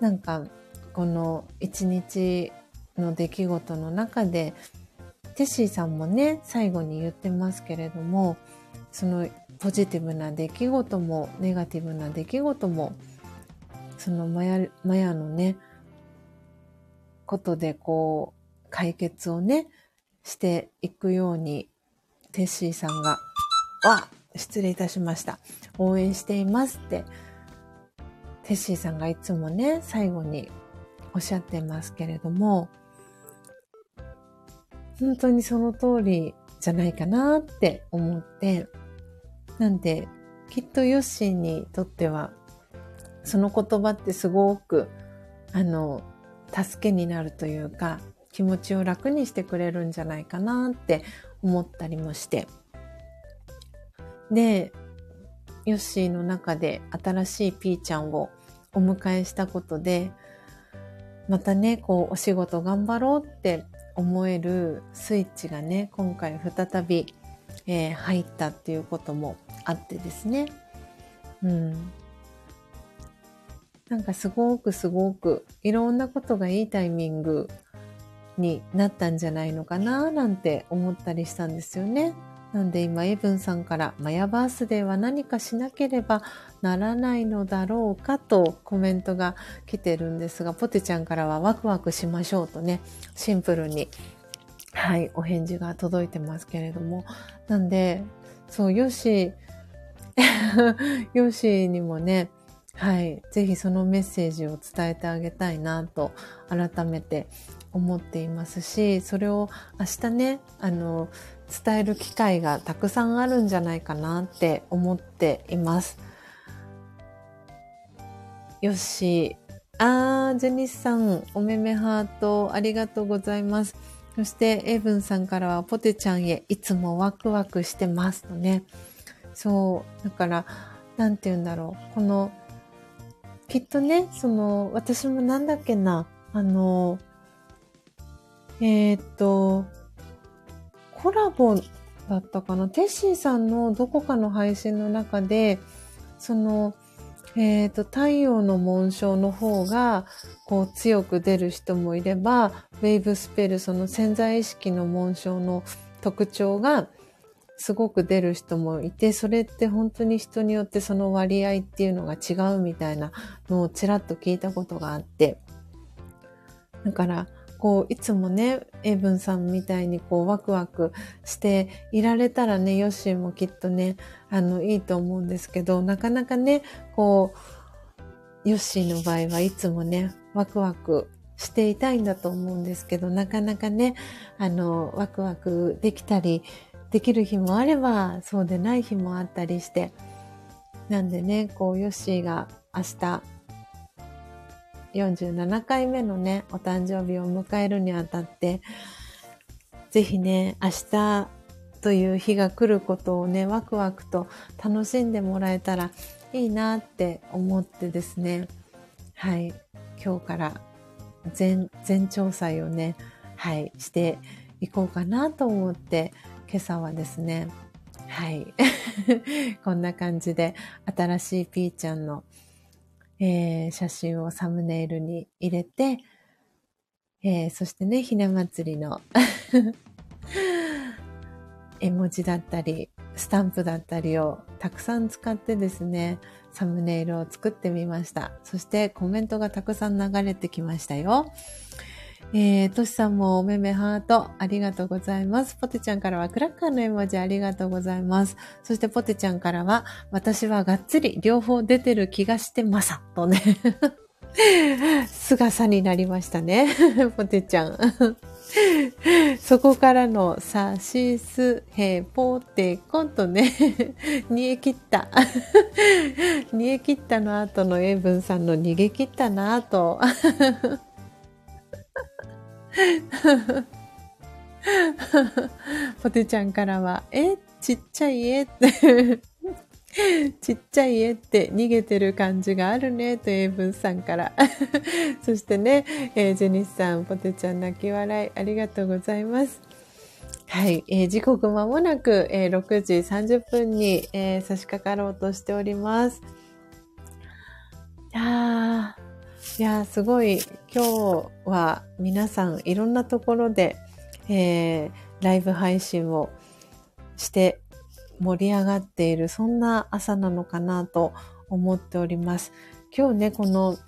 なんか、この一日の出来事の中で、テッシーさんもね、最後に言ってますけれども、そのポジティブな出来事も、ネガティブな出来事も、そのマヤ、マヤのね、ことでこう、解決をね、していくように、テッシーさんが、わ失礼いたしました。応援していますって、テッシーさんがいつもね、最後におっしゃってますけれども、本当にその通りじゃないかなって思って、なんで、きっとヨッシーにとっては、その言葉ってすごく、あの、助けになるというか、気持ちを楽にしてくれるんじゃないかなって思ったりもして。で、ヨッシーの中で新しいピーちゃんをお迎えしたことで、またね、こう、お仕事頑張ろうって思えるスイッチがね、今回再び、えー、入ったっていうこともあってですね。うん。なんかすごくすごくいろんなことがいいタイミングになったんじゃないのかななんて思ったりしたんですよね。なんで今、エブンさんから、マヤバースデーは何かしなければならないのだろうかとコメントが来てるんですが、ポテちゃんからはワクワクしましょうとね、シンプルに、はい、お返事が届いてますけれども。なんで、そう、よし、よしにもね、はい。ぜひそのメッセージを伝えてあげたいなと改めて思っていますし、それを明日ね、あの、伝える機会がたくさんあるんじゃないかなって思っています。よし。あー、ジェニスさん、おめめハート、ありがとうございます。そして、エイブンさんからは、ポテちゃんへ、いつもワクワクしてますとね。そう。だから、なんて言うんだろう。この、きっとね、その、私もなんだっけな、あの、えー、っと、コラボだったかな？テッシーさんのどこかの配信の中で、その、えっ、と、太陽の紋章の方が、こう、強く出る人もいれば、ウェイブスペル、その潜在意識の紋章の特徴が、すごく出る人もいて、それって本当に人によってその割合っていうのが違うみたいなのをちらっと聞いたことがあって、だから、こう、いつもね、エイブンさんみたいにこう、ワクワクしていられたらね、ヨッシーもきっとね、あの、いいと思うんですけど、なかなかね、こう、ヨッシーの場合はいつもね、ワクワクしていたいんだと思うんですけど、なかなかね、あの、ワクワクできたり、できる日もあれば、そうでない日もあったりして、なんでね、こう、ヨッシーが明日、47回目のね、お誕生日を迎えるにあたって、ぜひね、明日という日が来ることをね、ワクワクと楽しんでもらえたらいいなって思ってですね、はい、今日から全、全調査をね、はい、していこうかなと思って、今朝はですね、はい、こんな感じで新しいピーちゃんのえー、写真をサムネイルに入れて、えー、そしてね、ひな祭りの 絵文字だったり、スタンプだったりをたくさん使ってですね、サムネイルを作ってみました。そしてコメントがたくさん流れてきましたよ。えー、としさんもおめめハート、ありがとうございます。ポテちゃんからはクラッカーの絵文字ありがとうございます。そしてポテちゃんからは、私はがっつり両方出てる気がしてまさ、とね。姿になりましたね。ポテちゃん。そこからのさしすへぽてこんとね、煮え切った。煮え切ったの後のエイブンさんの逃げ切ったなと。ポテちゃんからは、え、ちっちゃい絵って ちっちゃい絵って逃げてる感じがあるね、とエイブンさんから。そしてね、えー、ジェニスさん、ポテちゃん泣き笑い、ありがとうございます。はい、えー、時刻まもなく、えー、6時30分に、えー、差し掛かろうとしております。いやー、いや、すごい、今日は皆さんいろんなところで、えー、ライブ配信をして盛り上がっている、そんな朝なのかなと思っております。今日ね、この、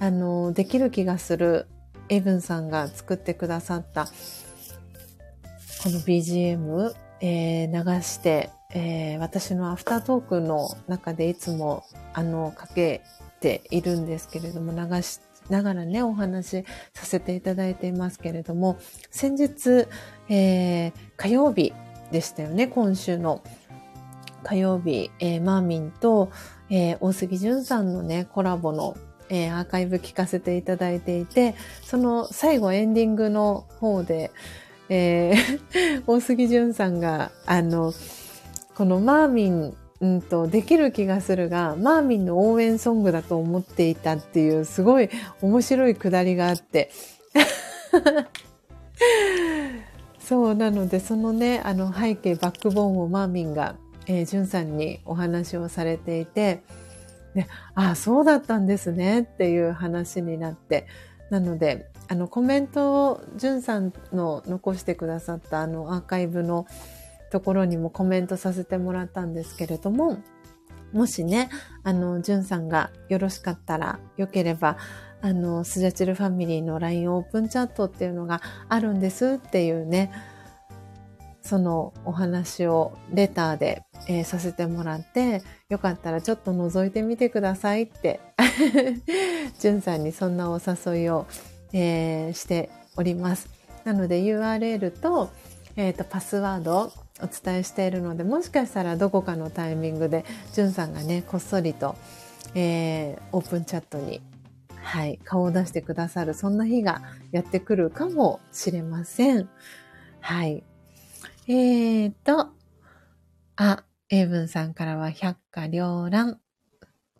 あの、できる気がするエブンさんが作ってくださった、この BGM、えー、流して、えー、私のアフタートークの中でいつも、あの、かけているんですけれども、流しながらね、お話しさせていただいていますけれども、先日、えー、火曜日でしたよね、今週の。火曜日、えー、マーミンと、えー、大杉淳さんのね、コラボの、えー、アーカイブ聞かせていただいていて、その最後エンディングの方で、えー、大杉淳さんが、あの、このマーミンうんと、できる気がするが、マーミンの応援ソングだと思っていたっていう、すごい面白いくだりがあって。そう、なので、そのね、あの背景、バックボーンをマーミンが、えー、ジュンさんにお話をされていて、で、ああ、そうだったんですねっていう話になって、なので、あの、コメントを、ジュンさんの残してくださったあのアーカイブのところにもコメントさせてもらったんですけれども、もしね、あの、じゅんさんがよろしかったら、よければ、あの、スジャチルファミリーの LINE オープンチャットっていうのがあるんですっていうね、そのお話をレターで、えー、させてもらって、よかったらちょっと覗いてみてくださいって、じゅんさんにそんなお誘いを、えー、しております。なので URL と、えっ、ー、と、パスワードお伝えしているので、もしかしたらどこかのタイミングで、じゅんさんがね、こっそりと、えー、オープンチャットに、はい、顔を出してくださる、そんな日がやってくるかもしれません。はい。えーと、あ、英文さんからは百花繚乱。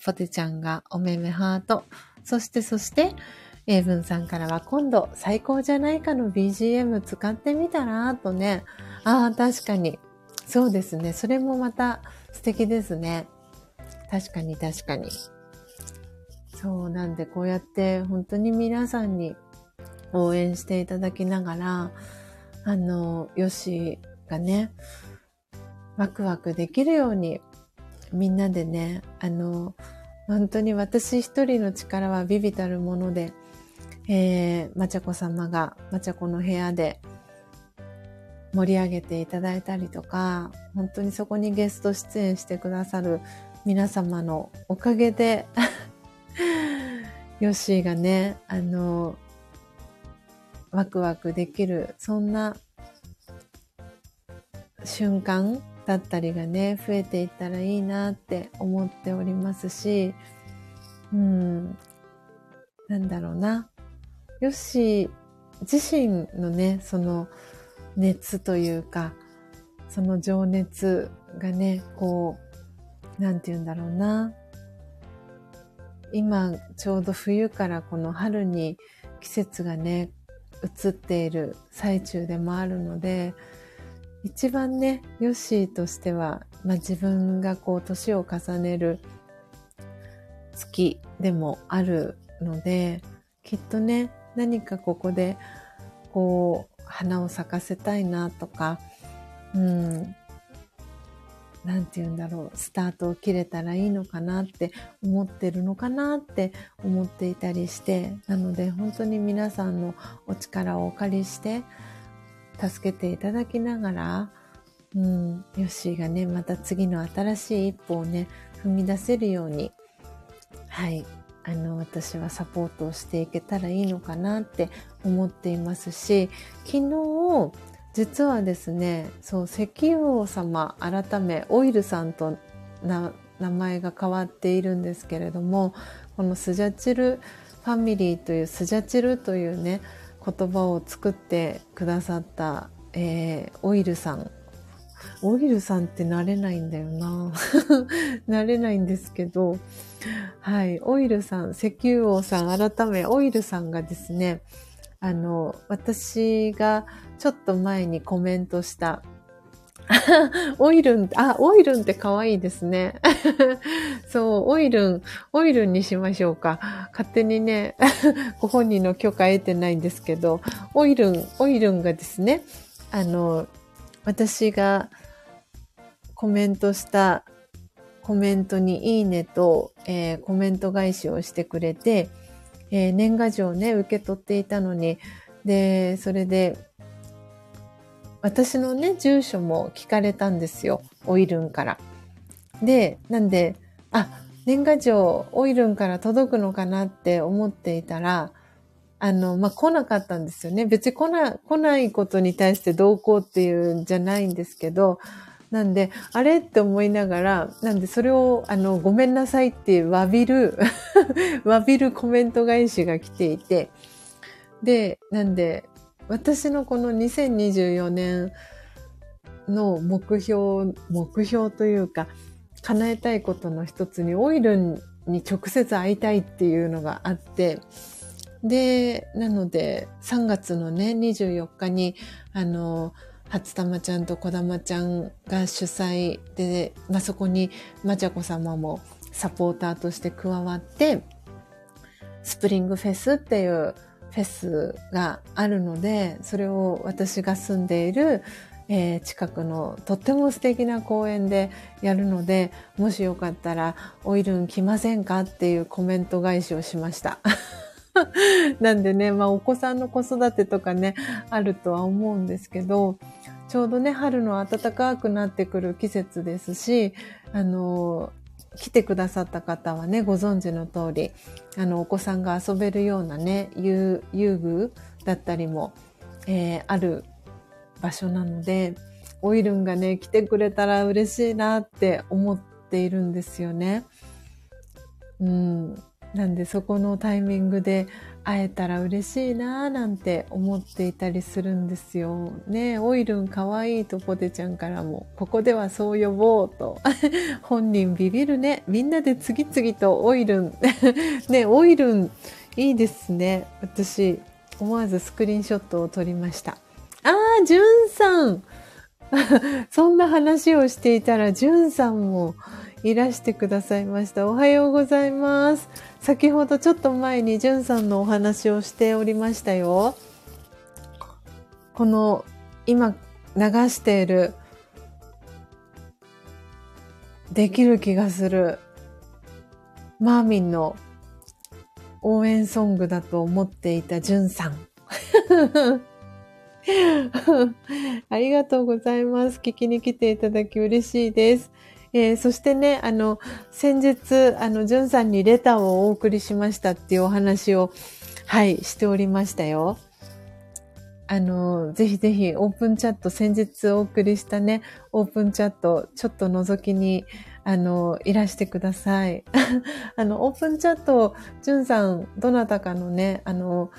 ポテちゃんがおめめハート。そしてそして、英文さんからは今度最高じゃないかの BGM 使ってみたら？とね。ああ、確かに。そうですね。それもまた素敵ですね。確かに確かに。そうなんでこうやって本当に皆さんに応援していただきながら、あの、よしがね、ワクワクできるようにみんなでね、あの、本当に私一人の力はビビたるもので、えー、まちゃこ様が、まちゃこの部屋で盛り上げていただいたりとか、本当にそこにゲスト出演してくださる皆様のおかげで ヨッシーがね、あの、ワクワクできる、そんな瞬間だったりがね、増えていったらいいなって思っておりますし、うん、なんだろうな。よし、自身のね、その熱というか、その情熱がね、こう、なんて言うんだろうな。今、ちょうど冬からこの春に季節がね、移っている最中でもあるので、一番ね、ヨッシーとしては、まあ、自分がこう、年を重ねる月でもあるので、きっとね、何かここでこう花を咲かせたいなとか、うん、なんて言うんだろう、スタートを切れたらいいのかなって思ってるのかなって思っていたりして、なので本当に皆さんのお力をお借りして、助けていただきながら、うん、ヨッシーがね、また次の新しい一歩をね、踏み出せるように、はい、あの、私はサポートをしていけたらいいのかなって思っていますし、昨日、実はですね、そう、石油王様、改め、オイルさんと名前が変わっているんですけれども、このスジャチルファミリーというスジャチルというね、言葉を作ってくださった、えー、オイルさん。オイルさんって慣れないんだよな。慣れないんですけど、はい、オイルさん、石油王さん、改め、オイルさんがですね、あの、私がちょっと前にコメントした、オイルン、あ、オイルンって可愛いですね。そう、オイルン、オイルンにしましょうか。勝手にね、ご本人の許可得てないんですけど、オイルン、オイルンがですね、あの、私がコメントしたコメントにいいねと、えー、コメント返しをしてくれて、えー、年賀状をね、受け取っていたのに、で、それで、私のね、住所も聞かれたんですよ。オイルンから。で、なんで、あ、年賀状、オイルンから届くのかなって思っていたら、あの、まあ、来なかったんですよね。別に来な、来ないことに対してどうこうっていうんじゃないんですけど、なんで、あれって思いながら、なんでそれを、あの、ごめんなさいって詫びる 詫びるコメント返しが来ていて、で、なんで、私のこの2024年の目標、目標というか、叶えたいことの一つに、オイルに直接会いたいっていうのがあって、で、なので、3月のね、24日に、あの、初玉ちゃんと小玉ちゃんが主催で、まあ、そこにまちゃこ様もサポーターとして加わって、スプリングフェスっていうフェスがあるので、それを私が住んでいる、えー、近くのとっても素敵な公園でやるので、もしよかったらオイルン来ませんかっていうコメント返しをしました。なんでね、まあお子さんの子育てとかね、あるとは思うんですけど、ちょうどね、春の暖かくなってくる季節ですし、あの、来てくださった方はね、ご存知の通り、あの、お子さんが遊べるようなね、遊遊具だったりも、えー、ある場所なので、オイルンがね、来てくれたら嬉しいなって思っているんですよね。うん。なんでそこのタイミングで会えたら嬉しいなーなんて思っていたりするんですよ。ねオイルンかわいいとポテちゃんからも、ここではそう呼ぼうと。本人ビビるね。みんなで次々とオイルン。ねオイルンいいですね。私、思わずスクリーンショットを撮りました。あー、じゅんさん そんな話をしていたら、じゅんさんもいらしてくださいました。おはようございます。先ほどちょっと前にじゅんさんのお話をしておりましたよ。この今流しているできる気がするマーミンの応援ソングだと思っていたじゅんさん。ありがとうございます。聞きに来ていただき嬉しいです。えー、そしてね、あの、先日、あの、じゅんさんにレターをお送りしましたっていうお話を、はい、しておりましたよ。あの、ぜひぜひオープンチャット、先日お送りしたね、オープンチャット、ちょっと覗きに、あの、いらしてください。あの、オープンチャット、じゅんさん、どなたかのね、あの、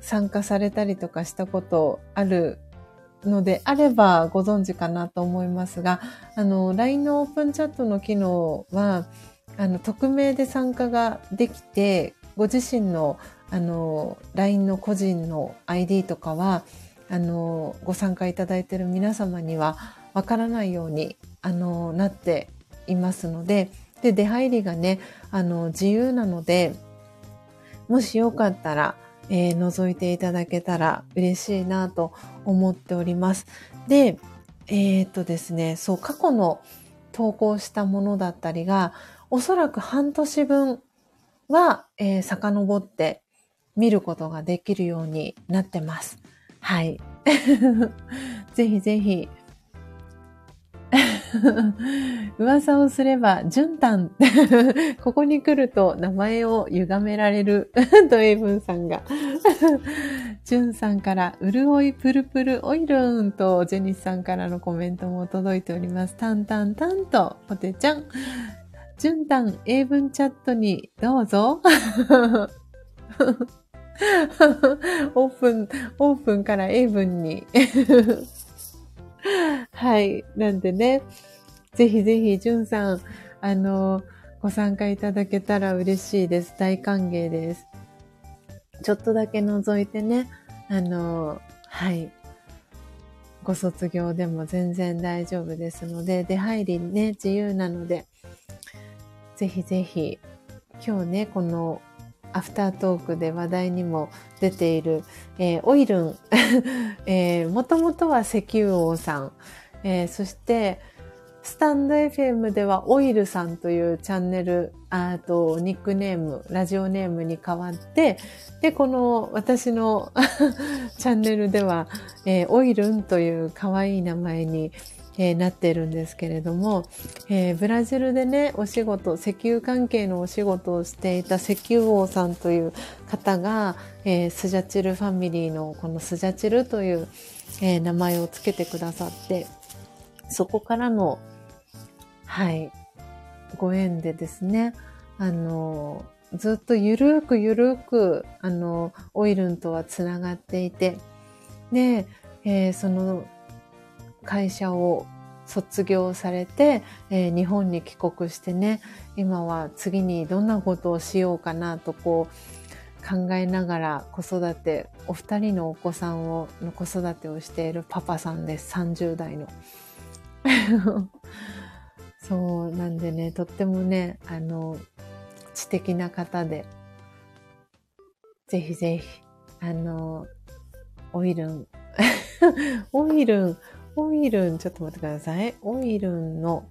参加されたりとかしたことあるのであればご存知かなと思いますが、あの、LINE のオープンチャットの機能は、あの、匿名で参加ができて、ご自身の、あの、LINE の個人の ID とかは、あの、ご参加いただいている皆様にはわからないように、あの、なっていますので、で、出入りがね、あの、自由なので、もしよかったら、えー、覗いていただけたら嬉しいなと思っております。で、えー、っとですね、そう、過去の投稿したものだったりが、おそらく半年分は、えー、遡って見ることができるようになってます。はい。ぜひぜひ、噂をすれば、じゅんたん。ここに来ると名前を歪められる。とエイブンさんが。じゅんさんから、うるおいプルプルオイルンと、ジェニスさんからのコメントも届いております。タンタンタンと、ポテちゃん。じゅんたん、英文チャットにどうぞ。オープン、オープンから英文に。はい。なんでね、ぜひぜひ、じゅんさん、あの、ご参加いただけたら嬉しいです。大歓迎です。ちょっとだけ覗いてね、あの、はい。ご卒業でも全然大丈夫ですので、出入りね、自由なので、ぜひぜひ、今日ね、このアフタートークで話題にも出ている、えー、オイルン、えー、もともとは石油王さん、えー、そして、スタンド FM ではオイルさんというチャンネル、あと、ニックネーム、ラジオネームに変わって、で、この私の チャンネルでは、えー、オイルンという可愛い名前に、えー、なっているんですけれども、えー、ブラジルでね、お仕事、石油関係のお仕事をしていた石油王さんという方が、えー、スジャチルファミリーのこのスジャチルという、え名前をつけてくださって、そこからの、はい、ご縁でですね、あの、ずっとゆるくゆるく、あの、オイルンとはつながっていて、で、え、その会社を卒業されて、えー、日本に帰国してね、今は次にどんなことをしようかなとこう考えながら子育て、お二人のお子さんを、の子育てをしているパパさんです。30代の。そうなんでね、とってもね、あの、知的な方で、ぜひぜひ、あの、オイルン、オイルン、オイルン、ちょっと待ってください。オイルンの、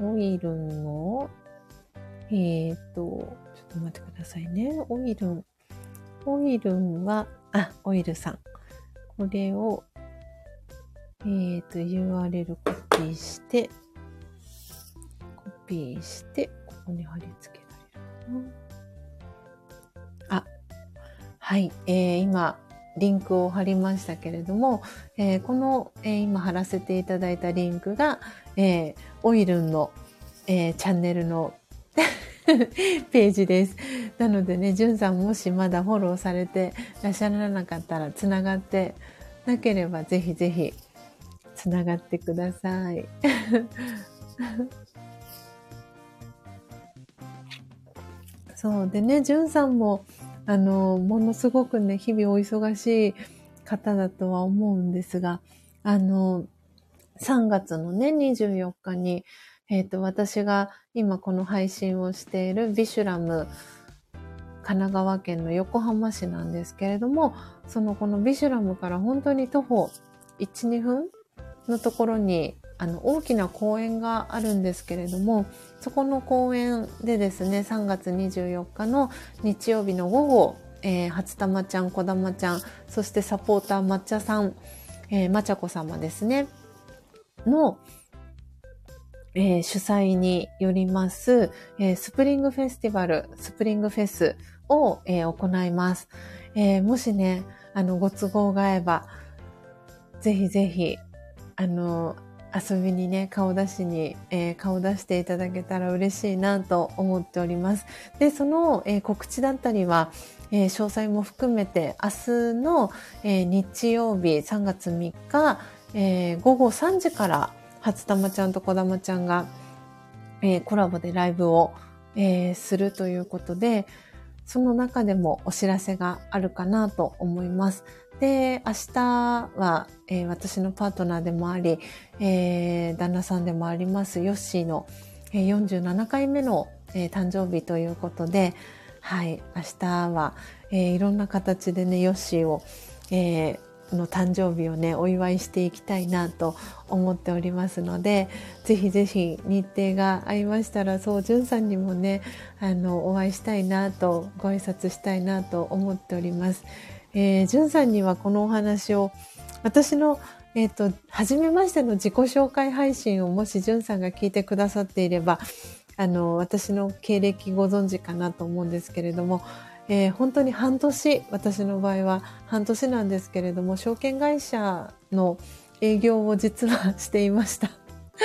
オイルンの、えっ、と、ちょっと待ってくださいね。オイルン。オイルンは、あ、オイルさん。これを、えっ、ー、と、URL コピーして、コピーして、ここに貼り付けられるかな。あ、はい、えー、今、リンクを貼りましたけれども、えー、この、えー、今貼らせていただいたリンクが、えー、オイルンの、えー、チャンネルの ページです。なのでね、じゅんさんもしまだフォローされてらっしゃらなかったら、つながってなければぜひぜひつながってください。そうでね、じゅんさんも、あの、ものすごくね、日々お忙しい方だとは思うんですが、あの、3月のね、24日に、えっ、ー、と、私が今この配信をしているビシュラム、神奈川県の横浜市なんですけれども、そのこのビシュラムから本当に徒歩1、2分のところにあの大きな公園があるんですけれどもそこの公園でですね3月24日の日曜日の午後、えー、初玉ちゃん、こだまちゃん、そしてサポーター抹茶さん、えー、まちゃこ様ですね、の、えー、主催によります、えー、スプリングフェスティバル、スプリングフェスを、えー、行います。えー、もしね、あの、ご都合が合えば、ぜひぜひ、あの、遊びにね、顔出しに、えー、顔出していただけたら嬉しいなと思っております。で、その、えー、告知だったりは、えー、詳細も含めて明日の、え日曜日3月3日、え午後3時から初玉ちゃんとこだまちゃんが、えコラボでライブを、えするということで、その中でもお知らせがあるかなと思います。で、明日は、えー、私のパートナーでもあり、えー、旦那さんでもあります、ヨッシーの、えー、47回目の、えー、誕生日ということで、はい、明日は、え、いろんな形でね、ヨッシーを、え、の誕生日をね、お祝いしていきたいなと思っておりますので、ぜひぜひ日程が合いましたら、そう、じゅんさんにもね、あの、お会いしたいなと、ご挨拶したいなと思っております。えー、じゅんさんにはこのお話を、私の、えっ、ー、と、初めましての自己紹介配信をもしじゅんさんが聞いてくださっていれば、あの、私の経歴ご存知かなと思うんですけれども、えー、本当に半年、私の場合は半年なんですけれども、証券会社の営業を実はしていました。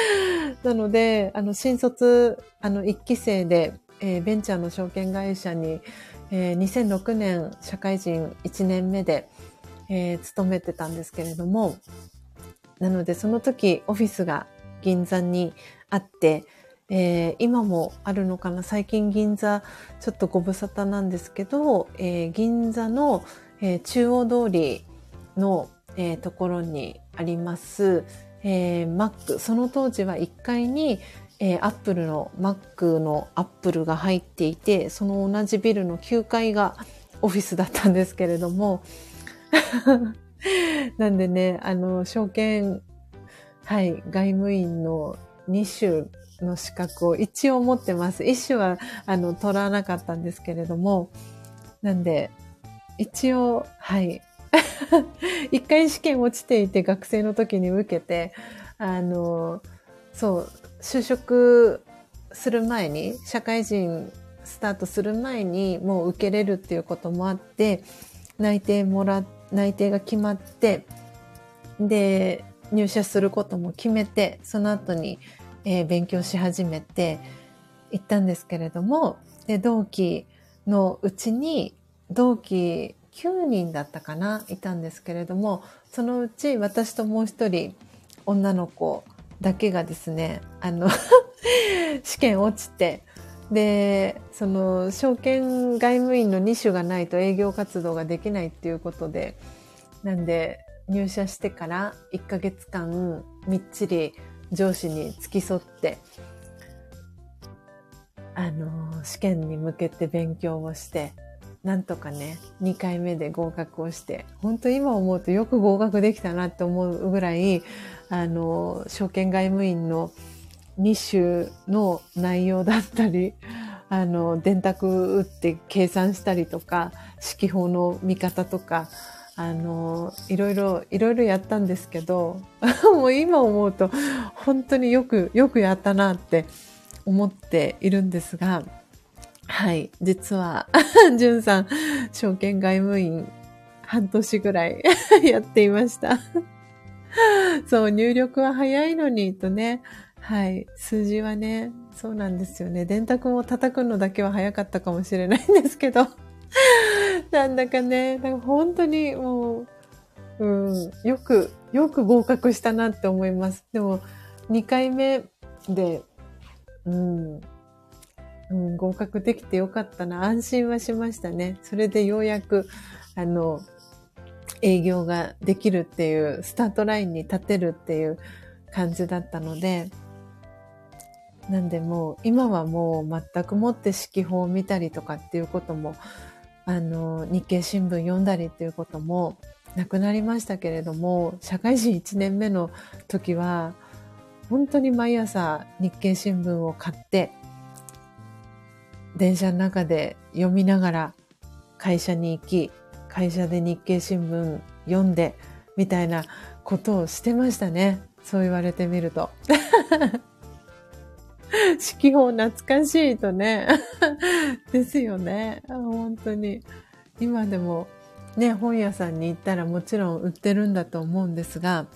なので、あの、新卒、あの、一期生で、えー、ベンチャーの証券会社に、えー、2006年社会人1年目で、えー、勤めてたんですけれども、なのでその時オフィスが銀座にあって、えー、今もあるのかな最近銀座ちょっとご無沙汰なんですけど、えー、銀座の、えー、中央通りの、え、ところにあります、えー、マック。その当時は1階に、えー、アップルの Mac のアップルが入っていて、その同じビルの9階がオフィスだったんですけれども、なんでね、あの、証券、はい、外務員の2種の資格を一応持ってます。1種は、あの、取らなかったんですけれども、なんで、一応、はい。一回試験落ちていて学生の時に受けて、あの、そう、就職する前に、社会人スタートする前にもう受けれるっていうこともあって、内定もら、内定が決まって、で、入社することも決めて、その後に、えー、勉強し始めて行ったんですけれども、で、同期のうちに、同期9人だったかな、いたんですけれども、そのうち私ともう一人女の子だけがですね、あの 試験落ちて、で、その、証券外務員の2種がないと営業活動ができないっていうことで、なんで、入社してから1ヶ月間、みっちり上司に付き添って、あの、試験に向けて勉強をして、なんとかね、2回目で合格をして、本当今思うとよく合格できたなって思うぐらい、あの、証券外務員の2種の内容だったり、あの、電卓打って計算したりとか、指揮法の見方とか、あの、いろいろ、いろいろやったんですけど、もう今思うと、本当によく、よくやったなって思っているんですが、はい、実は、じゅんさん、証券外務員、半年ぐらい やっていました。そう、入力は早いのに、とね、はい。数字はね、そうなんですよね。電卓を叩くのだけは早かったかもしれないんですけど。なんだかね、か本当にもう、うん、よく、よく合格したなって思います。でも、2回目で、うん、うん、合格できてよかったな。安心はしましたね。それでようやく、あの、営業ができるっていう、スタートラインに立てるっていう感じだったので、なんでもう今はもう全くもって指揮法を見たりとかっていうこともあの日経新聞読んだりっていうこともなくなりましたけれども社会人1年目の時は本当に毎朝日経新聞を買って電車の中で読みながら会社に行き会社で日経新聞読んでみたいなことをしてましたねそう言われてみると指揮法懐かしいとね。ですよね。本当に。今でもね、本屋さんに行ったらもちろん売ってるんだと思うんですが、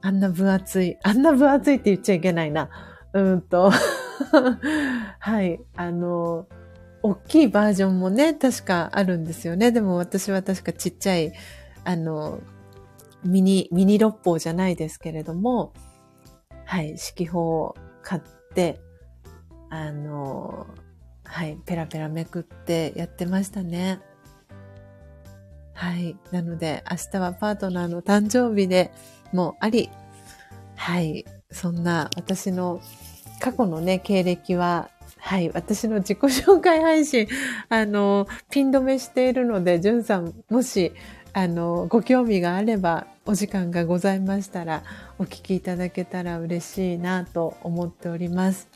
あんな分厚い、あんな分厚いって言っちゃいけないな。うんと。はい。あの、大きいバージョンもね、確かあるんですよね。でも私は確かちっちゃい、あの、ミニ、ミニ六法じゃないですけれども、はい、指揮法を買って、あの、はい、ペラペラめくってやってましたね。はい。なので、明日はパートナーの誕生日でもあり、はい。そんな私の過去のね、経歴は、はい。私の自己紹介配信、あの、ピン止めしているので、じゅんさん、もし、あの、ご興味があれば、お時間がございましたら、お聞きいただけたら嬉しいなと思っております。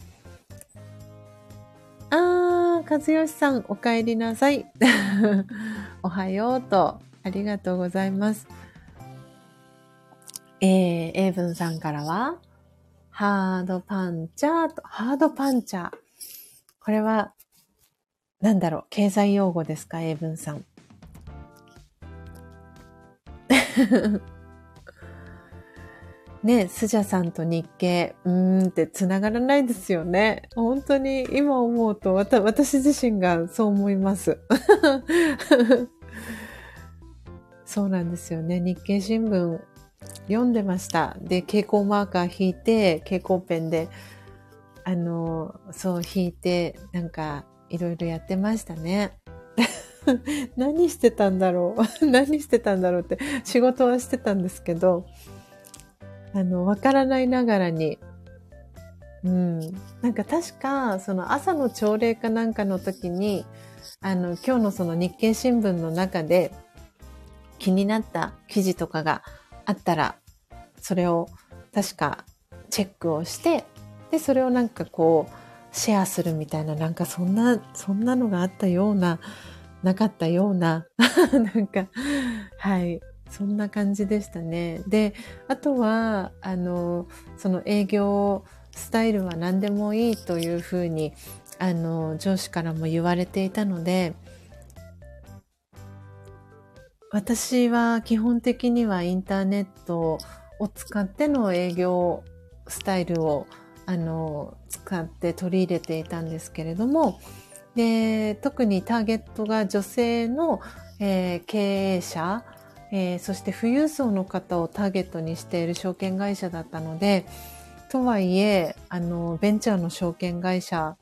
あー、和義さん、お帰りなさい。おはようと、ありがとうございます。えー、英文さんからは、ハードパンチャーと、ハードパンチャー。これは、なんだろう、経済用語ですか、英文さん。ね、スジャさんと日経、うーんって繋がらないですよね。本当に今思うと、私自身がそう思います。そうなんですよね。日経新聞読んでました。で、蛍光マーカー引いて、蛍光ペンで、あの、そう引いて、なんか、いろいろやってましたね。何してたんだろう 何してたんだろうって仕事はしてたんですけど、あの、わからないながらに、うん。なんか確か、その朝の朝礼かなんかの時に、あの、今日のその日経新聞の中で気になった記事とかがあったら、それを確かチェックをして、で、それをなんかこう、シェアするみたいな、なんかそんな、そんなのがあったような、なかったような、なんか、はい、そんな感じでしたね。で、あとは、あの、その営業スタイルは何でもいいというふうに、あの、上司からも言われていたので、私は基本的にはインターネットを使っての営業スタイルをあの使って取り入れていたんですけれどもで特にターゲットが女性の、えー、経営者えー、そして富裕層の方をターゲットにしている証券会社だったので、とはいえ、あの、ベンチャーの証券会社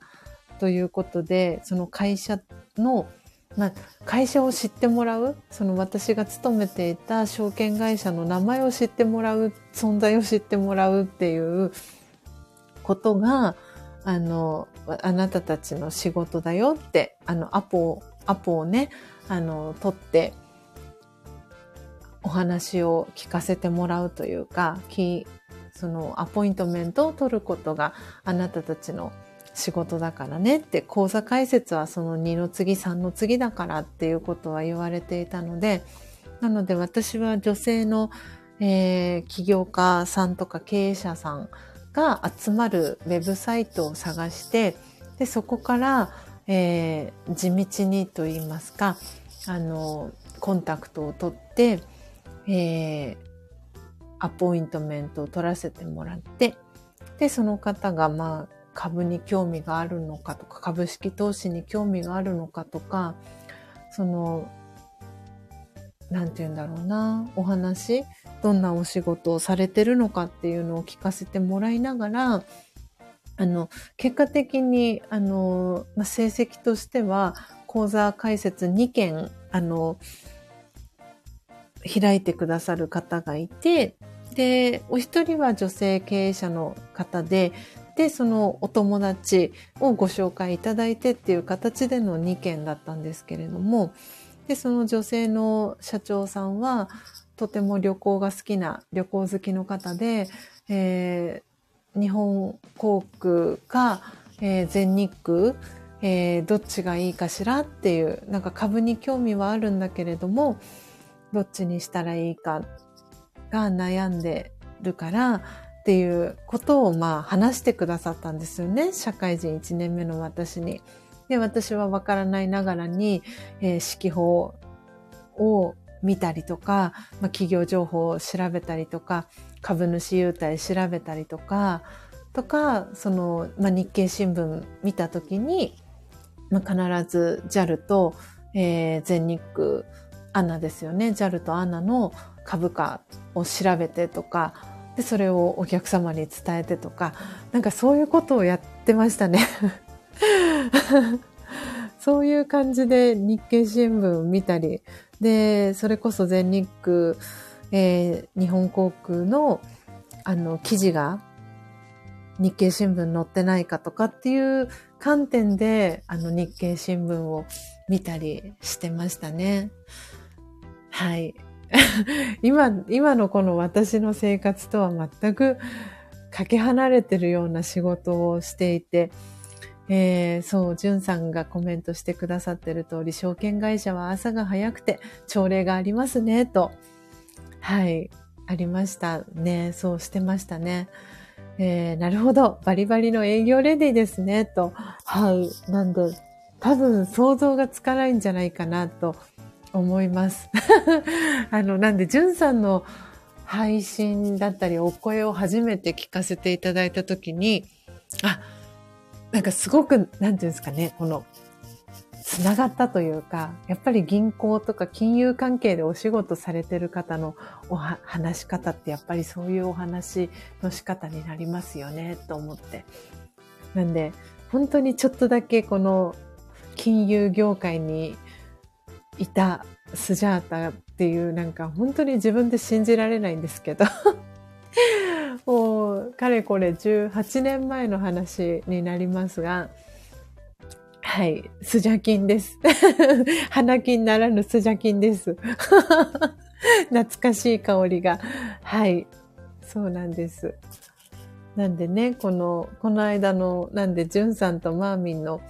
ということで、その会社の、まあ、会社を知ってもらう、その私が勤めていた証券会社の名前を知ってもらう、存在を知ってもらうっていうことが、あの、あなたたちの仕事だよって、あの、アポ、アポをね、あの、取って、お話を聞かせてもらうというか、そのアポイントメントを取ることがあなたたちの仕事だからねって講座解説はその2の次3の次だからっていうことは言われていたのでなので私は女性の、えー、起業家さんとか経営者さんが集まるウェブサイトを探してでそこから、えー、地道にと言いますかあのコンタクトを取って、えー、アポイントメントを取らせてもらってでその方がまあ株に興味があるのかとか株式投資に興味があるのかとかその何て言うんだろうな。お話どんなお仕事をされてるのかっていうのを聞かせてもらいながらあの結果的にあの、まあ、成績としては講座開設2件あの開いてくださる方がいてでお一人は女性経営者の方ででそのお友達をご紹介いただいてっていう形での2件だったんですけれどもで、その女性の社長さんは、とても旅行が好きな旅行好きの方で、えー、日本航空か、えー、全日空、えー、どっちがいいかしらっていう、なんか株に興味はあるんだけれども、どっちにしたらいいかが悩んでるからっていうことをまあ話してくださったんですよね。社会人1年目の私に。で、私はわからないながらに、えー、指揮法を見たりとか、まあ、企業情報を調べたりとか、株主優待調べたりとか、とか、その、まあ、日経新聞見たときに、まあ、必ず JAL と、えー、全日空、アナですよね。JAL とアナの株価を調べてとか、で、それをお客様に伝えてとか、なんかそういうことをやってましたね。そういう感じで日経新聞見たり、で、それこそ全日空、えー、日本航空のあの記事が日経新聞載ってないかとかっていう観点であの日経新聞を見たりしてましたね。はい。今、今のこの私の生活とは全くかけ離れてるような仕事をしていて、えー、そう、じゅんさんがコメントしてくださってる通り、証券会社は朝が早くて朝礼がありますね、と。はい、ありましたね。そうしてましたね。えー、なるほど。バリバリの営業レディですね、と。はい。なんで、多分想像がつかないんじゃないかな、と思います。あの、なんで、じゅんさんの配信だったり、お声を初めて聞かせていただいたときに、あ、なんかすごく、なんていうんですかね、この、つながったというか、やっぱり銀行とか金融関係でお仕事されてる方のお話し方ってやっぱりそういうお話の仕方になりますよね、と思って。なんで、本当にちょっとだけこの金融業界にいたスジャータっていうなんか本当に自分で信じられないんですけどもう、かれこれ18年前の話になりますが、はい、スジャキンです。花金ならぬスジャキンです。懐かしい香りが。はい、そうなんです。なんでね、この、この間の、なんで、ジュンさんとマーミンの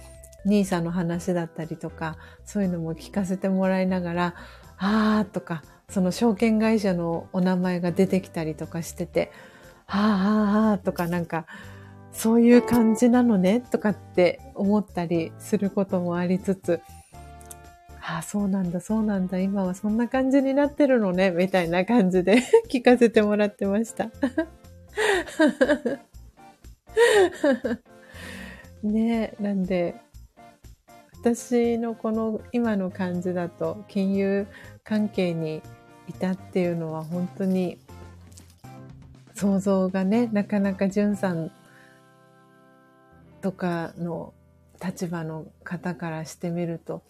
兄さんの話だったりとか、そういうのも聞かせてもらいながら、あーとか、その証券会社のお名前が出てきたりとかしてて、はあはあはあとかなんか、そういう感じなのねとかって思ったりすることもありつつ、ああ、そうなんだ、そうなんだ、今はそんな感じになってるのね、みたいな感じで 聞かせてもらってました。ねえ、なんで、私のこの今の感じだと金融関係にいたっていうのは本当に想像がね、なかなかじゅんさんとかの立場の方からしてみると、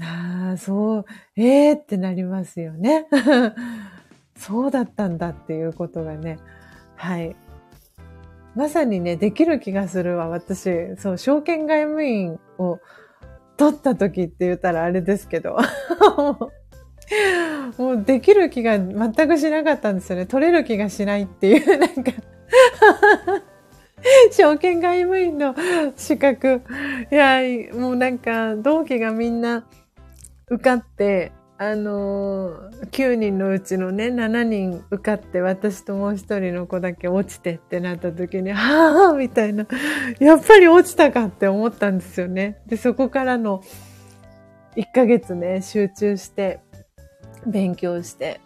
ああ、そう、ええー、ってなりますよね。そうだったんだっていうことがね、はい。まさにね、できる気がするわ。私、そう、証券外務員を取った時って言ったらあれですけど。もうできる気が全くしなかったんですよね。取れる気がしないっていう、なんか証券外務員の資格。いや、もうなんか、同期がみんな受かって、あのー、9人のうちのね、7人受かって、私ともう一人の子だけ落ちてってなった時に、はぁみたいな、やっぱり落ちたかって思ったんですよね。で、そこからの1ヶ月ね、集中して、勉強して、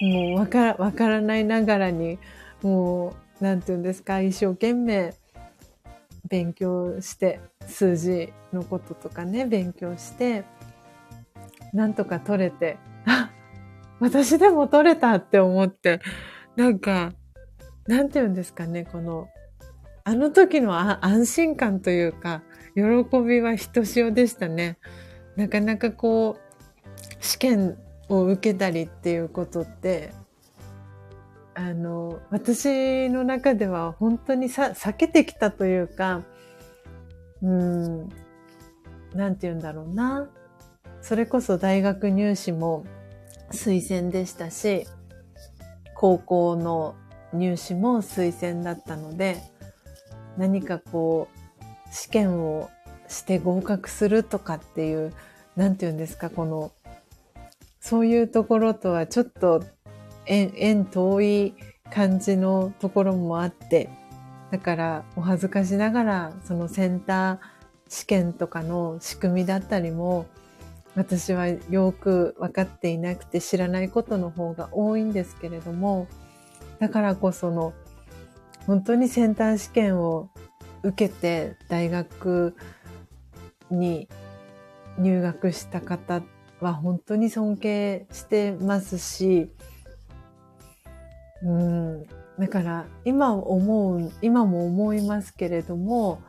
もうわから、わからないながらに、もう、なんて言うんですか、一生懸命勉強して、数字のこととかね、勉強して、なんとか取れて、あ 私でも取れたって思って、なんか、なんて言うんですかね、この、あの時の安心感というか、喜びはひとしおでしたね。なかなかこう、試験を受けたりっていうことって、あの、私の中では本当にさ、避けてきたというか、うん、なんて言うんだろうな。それこそ大学入試も推薦でしたし、高校の入試も推薦だったので、何かこう、試験をして合格するとかっていう、なんて言うんですか、この、そういうところとはちょっと縁、縁遠い感じのところもあって、だからお恥ずかしながら、そのセンター試験とかの仕組みだったりも、私はよく分かっていなくて知らないことの方が多いんですけれども、だからこその、本当にセンター試験を受けて大学に入学した方は本当に尊敬してますし、うん、だから今思う、今も思いますけれども、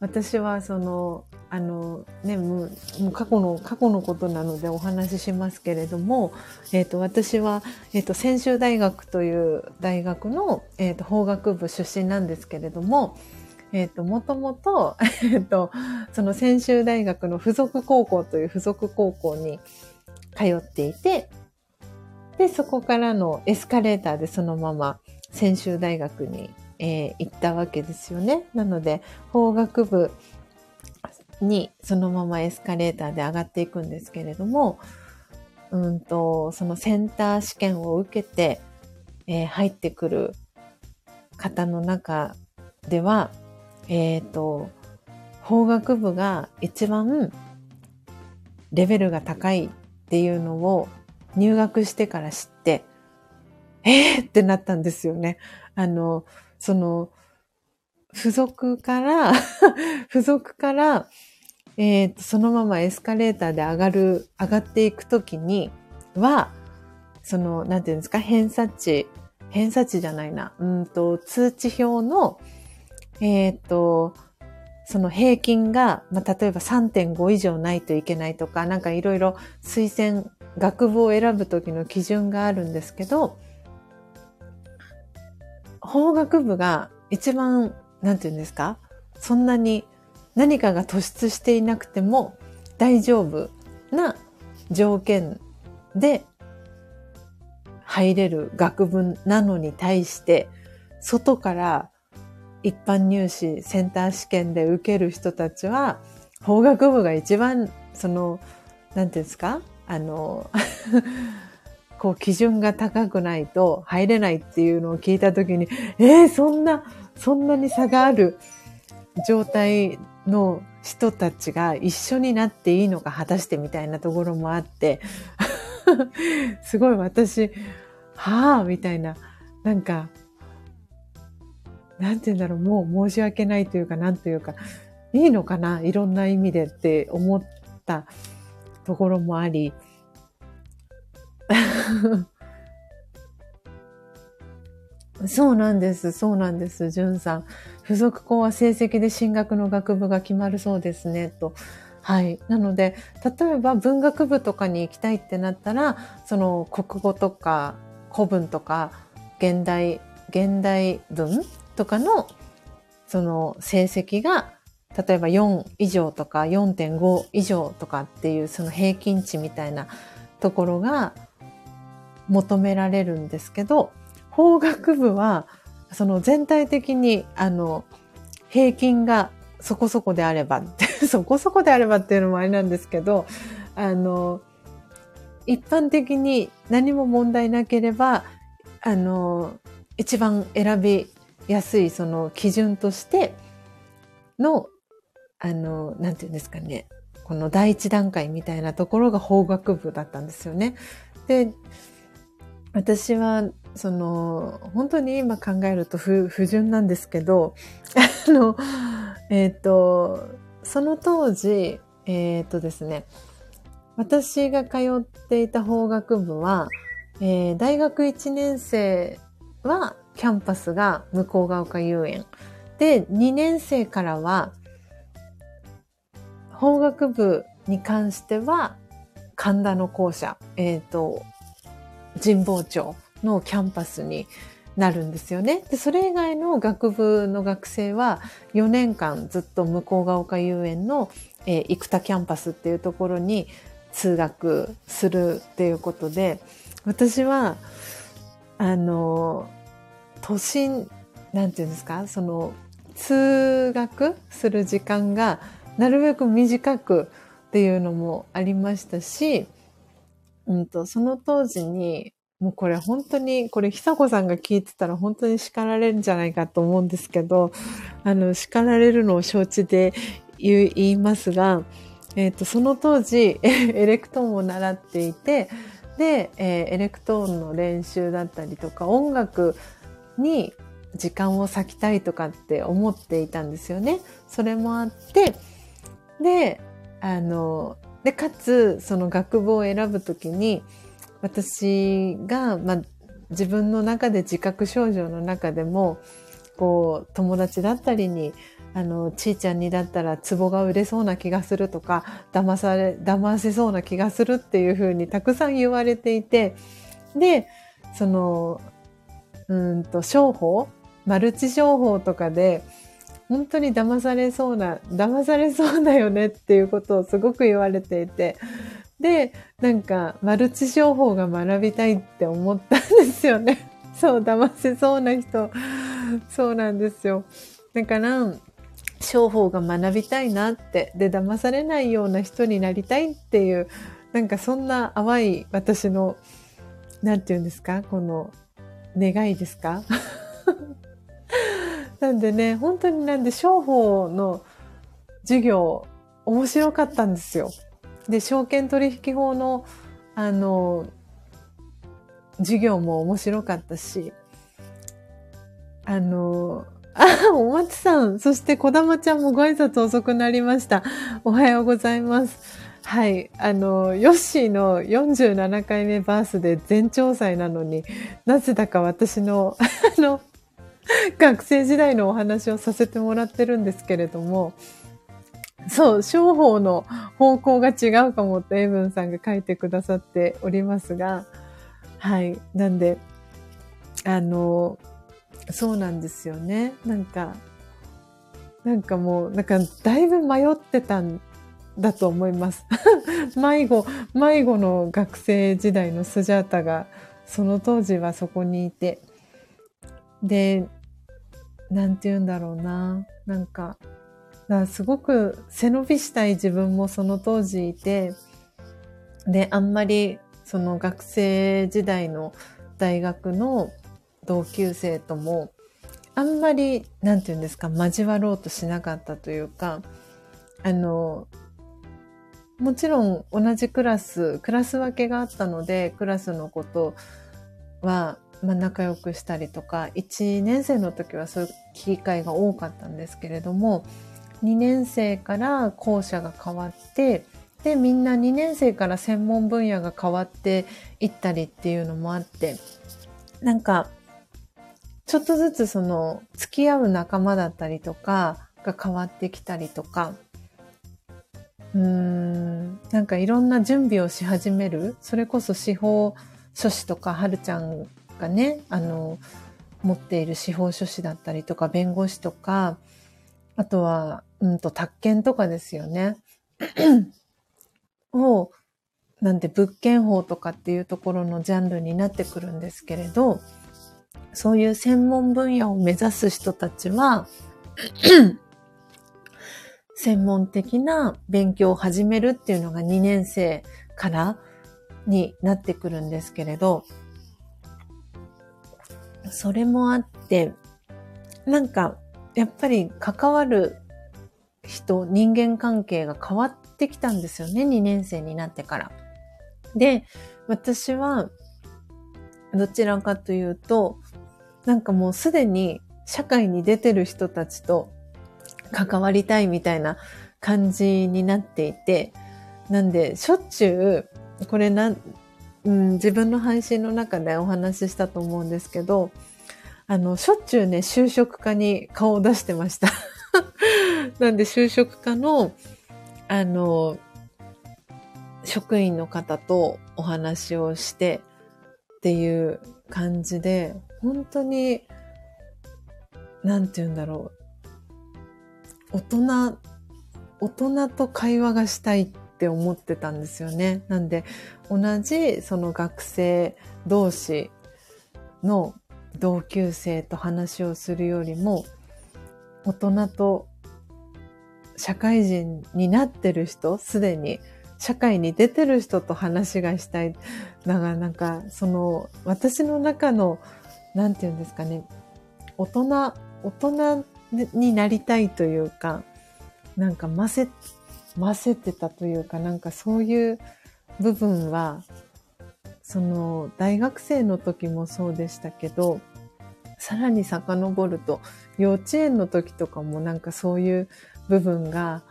私はそのあのね、もう過去の過去のことなのでお話ししますけれども、えーと、私は、えーと、専修大学という大学の、えーと、法学部出身なんですけれども、えっ、ー、と、もともと、えっ、と、その専修大学の附属高校という附属高校に通っていて、で、そこからのエスカレーターでそのまま専修大学に、えー、行ったわけですよね。なので、法学部にそのままエスカレーターで上がっていくんですけれども、うんと、そのセンター試験を受けて、えー、入ってくる方の中では、えっ、ー、と、法学部が一番レベルが高いっていうのを入学してから知って、えーってなったんですよね。あの、その、付属から 付属から、えー、と、そのままエスカレーターで上がる、上がっていくときには、その、なんていうんですか、偏差値、偏差値じゃないな、うんと、通知表の、えっ、と、その平均が、まあ、例えば3.5以上ないといけないとか、なんかいろいろ推薦、学部を選ぶときの基準があるんですけど、法学部が一番なんて言うんですかそんなに何かが突出していなくても大丈夫な条件で入れる学部なのに対して、外から一般入試センター試験で受ける人たちは、法学部が一番、その、なんていうんですか？あの、こう基準が高くないと入れないっていうのを聞いたときに、えー、そんなそんなに差がある状態の人たちが一緒になっていいのか果たしてみたいなところもあって すごい私、はあみたいな、なんか、なんて言うんだろう、もう申し訳ないというか、なんというか、いいのかないろんな意味でって思ったところもあり、そうなんです。そうなんです。じゅんさん。付属校は成績で進学の学部が決まるそうですね。と。はい。なので、例えば文学部とかに行きたいってなったら、その国語とか古文とか現代、現代文とかのその成績が例えば4以上とか4.5以上とかっていうその平均値みたいなところが求められるんですけど、法学部は、その全体的に、あの、平均がそこそこであれば そこそこであればっていうのもあれなんですけど、あの、一般的に何も問題なければ、あの、一番選びやすいその基準としての、あの、なんていうんですかね、この第一段階みたいなところが法学部だったんですよね。で、私は、その、本当に今考えると不不純なんですけど、あの、えっ、ー、と、その当時、えっ、ー、とですね、私が通っていた法学部は、えー、大学1年生はキャンパスが向こうが丘遊園。で、2年生からは、法学部に関しては、神田の校舎、えっ、ー、と、神保町のキャンパスになるんですよね。で、それ以外の学部の学生は4年間ずっと向こうが丘遊園の、えー、生田キャンパスっていうところに通学するっていうことで、私は、あの、都心、なんていうんですか、その、通学する時間がなるべく短くっていうのもありましたし、うんと、その当時に、もうこれ本当に、これ久子さんが聞いてたら本当に叱られるんじゃないかと思うんですけど、あの、叱られるのを承知で言いますが、えっ、ー、と、その当時、エレクトーンを習っていて、で、えー、エレクトーンの練習だったりとか、音楽に時間を割きたいとかって思っていたんですよね。それもあって、で、あの、で、かつ、その学部を選ぶときに、私が、まあ、自分の中で自覚症状の中でも、こう、友達だったりに、あの、ちーちゃんにだったら壺が売れそうな気がするとか、騙され、騙せそうな気がするっていうふうにたくさん言われていて、で、その、うんと、商法？マルチ商法とかで、本当に騙されそうな、騙されそうだよねっていうことをすごく言われていて、で、なんか、マルチ商法が学びたいって思ったんですよね。そう、騙せそうな人。そうなんですよ。だから、商法が学びたいなって、で、騙されないような人になりたいっていう、なんかそんな淡い私の、なんて言うんですか？この、願いですか？なんでね、本当になんで商法の授業、面白かったんですよ。で、証券取引法の、あの、授業も面白かったし、あの、あ、お松さん、そして小玉ちゃんもご挨拶遅くなりました。おはようございます。はい。あの、ヨッシーの47回目バースで全調祭なのになぜだか私の、あの、学生時代のお話をさせてもらってるんですけれども、そう、商法の方向が違うかもってエブンさんが書いてくださっておりますが、はい。なんで、あの、そうなんですよね。なんか、なんかもう、なんかだいぶ迷ってたんだと思います。迷子、迷子の学生時代のスジャータが、その当時はそこにいて、で、なんて言うんだろうな。なんか、かすごく背伸びしたい自分もその当時いて、で、あんまりその学生時代の大学の同級生とも、あんまり、なんて言うんですか、交わろうとしなかったというか、あの、もちろん同じクラス、クラス分けがあったので、クラスのことは、まあ、仲良くしたりとか、1年生の時はそういう機会が多かったんですけれども、2年生から校舎が変わって、で、みんな2年生から専門分野が変わっていったりっていうのもあって、なんか、ちょっとずつその付き合う仲間だったりとかが変わってきたりとか、うん、なんかいろんな準備をし始める。それこそ司法書士とか、はるちゃんがね、あの、持っている司法書士だったりとか、弁護士とか、あとは、うんと、宅建とかですよね。を、なんで物件法とかっていうところのジャンルになってくるんですけれど、そういう専門分野を目指す人たちは、専門的な勉強を始めるっていうのが2年生からになってくるんですけれど、それもあって、なんか、やっぱり関わる人、人間関係が変わってきたんですよね、2年生になってから。で、私は、どちらかというと、なんかもうすでに社会に出てる人たちと関わりたいみたいな感じになっていて、なんで、しょっちゅう、これな、うん、自分の配信の中でお話ししたと思うんですけど、あの、しょっちゅうね、就職課に顔を出してました。なんで、就職課の、あの、職員の方とお話をしてっていう感じで、本当に、なんて言うんだろう。大人、大人と会話がしたいって思ってたんですよね。なんで、同じその学生同士の同級生と話をするよりも、大人と社会人になってる人、すでに社会に出てる人と話がしたい。だからなんか、その、私の中の、なんて言うんですかね、大人、大人になりたいというか、なんかませ、ませてたというか、なんかそういう部分は、その、大学生の時もそうでしたけど、さらに遡ると、幼稚園の時とかもなんかそういう部分が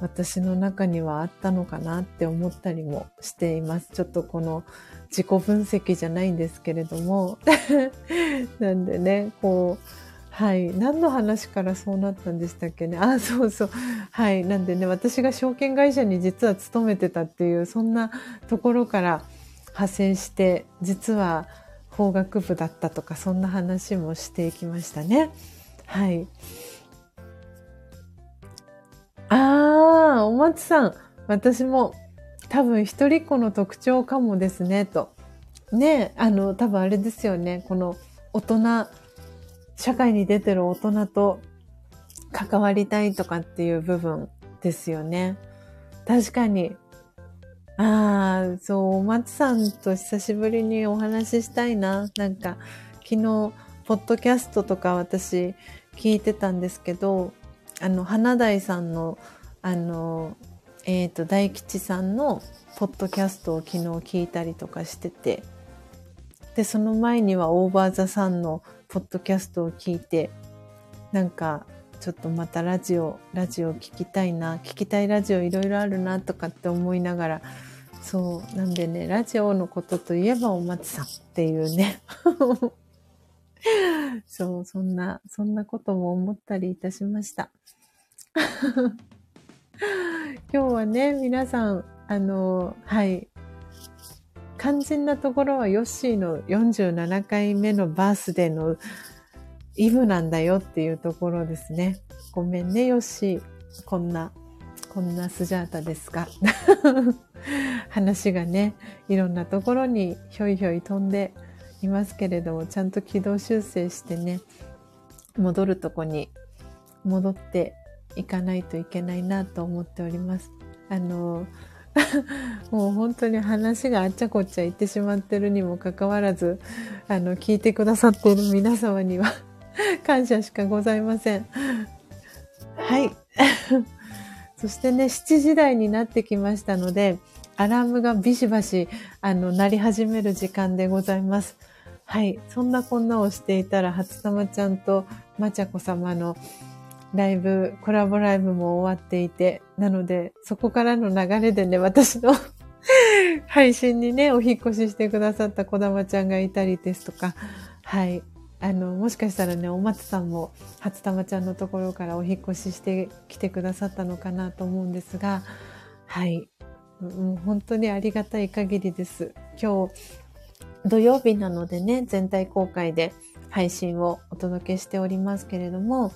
私の中にはあったのかなって思ったりもしています。ちょっとこの自己分析じゃないんですけれども。なんでね、こう、はい。何の話からそうなったんでしたっけね？あ、そうそう。はい。なんでね、私が証券会社に実は勤めてたっていう、そんなところから派生して、実は法学部だったとか、そんな話もしていきましたね。はい。ああ、お松さん。私も多分一人っ子の特徴かもですね、と。ねあの、多分あれですよね。この大人、社会に出てる大人と関わりたいとかっていう部分ですよね。確かに。ああ、そう、お松さんと久しぶりにお話ししたいな。なんか、昨日、ポッドキャストとか私聞いてたんですけど、あの、花大さんの、あの、えっ、ー、と、大吉さんのポッドキャストを昨日聞いたりとかしてて、で、その前にはオーバーザさんのポッドキャストを聞いて、なんか、ちょっとまたラジオ、ラジオ聞きたいな、聞きたいラジオいろいろあるなとかって思いながら、そう、なんでね、ラジオのことといえばお松さんっていうね。そう、そんな、そんなことも思ったりいたしました。今日はね、皆さん、あの、はい。肝心なところはヨッシーの47回目のバースデーのイブなんだよっていうところですね。ごめんね、ヨッシー。こんな、こんなスジャータですが。話がね、いろんなところにひょいひょい飛んでいますけれども、ちゃんと軌道修正してね、戻るとこに戻っていかないといけないなと思っております。あの、もう本当に話があっちゃこっちゃ言ってしまってるにもかかわらず、あの、聞いてくださっている皆様には 感謝しかございません。はい。そしてね、7時台になってきましたので、アラームがビシバシ、あの、鳴り始める時間でございます。はい。そんなこんなをしていたら、初玉ちゃんとまちゃこ様のライブ、コラボライブも終わっていて、なので、そこからの流れでね、私の 配信にね、お引越ししてくださった小玉ちゃんがいたりですとか、はい。あの、もしかしたらね、お松さんも初玉ちゃんのところからお引越ししてきてくださったのかなと思うんですが、はい。もう本当にありがたい限りです。今日、土曜日なのでね、全体公開で配信をお届けしておりますけれども、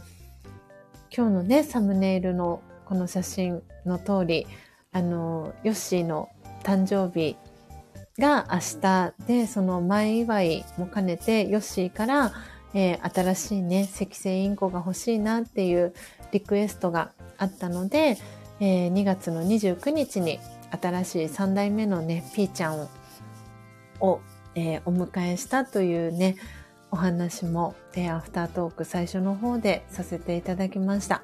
今日のね、サムネイルのこの写真の通り、あの、ヨッシーの誕生日が明日で、その前祝いも兼ねて、ヨッシーから、えー、新しいね、赤星インコが欲しいなっていうリクエストがあったので、えー、2月の29日に新しい3代目のね、ピーちゃんを、えー、お迎えしたというね、お話も、えー、アフタートーク最初の方でさせていただきました。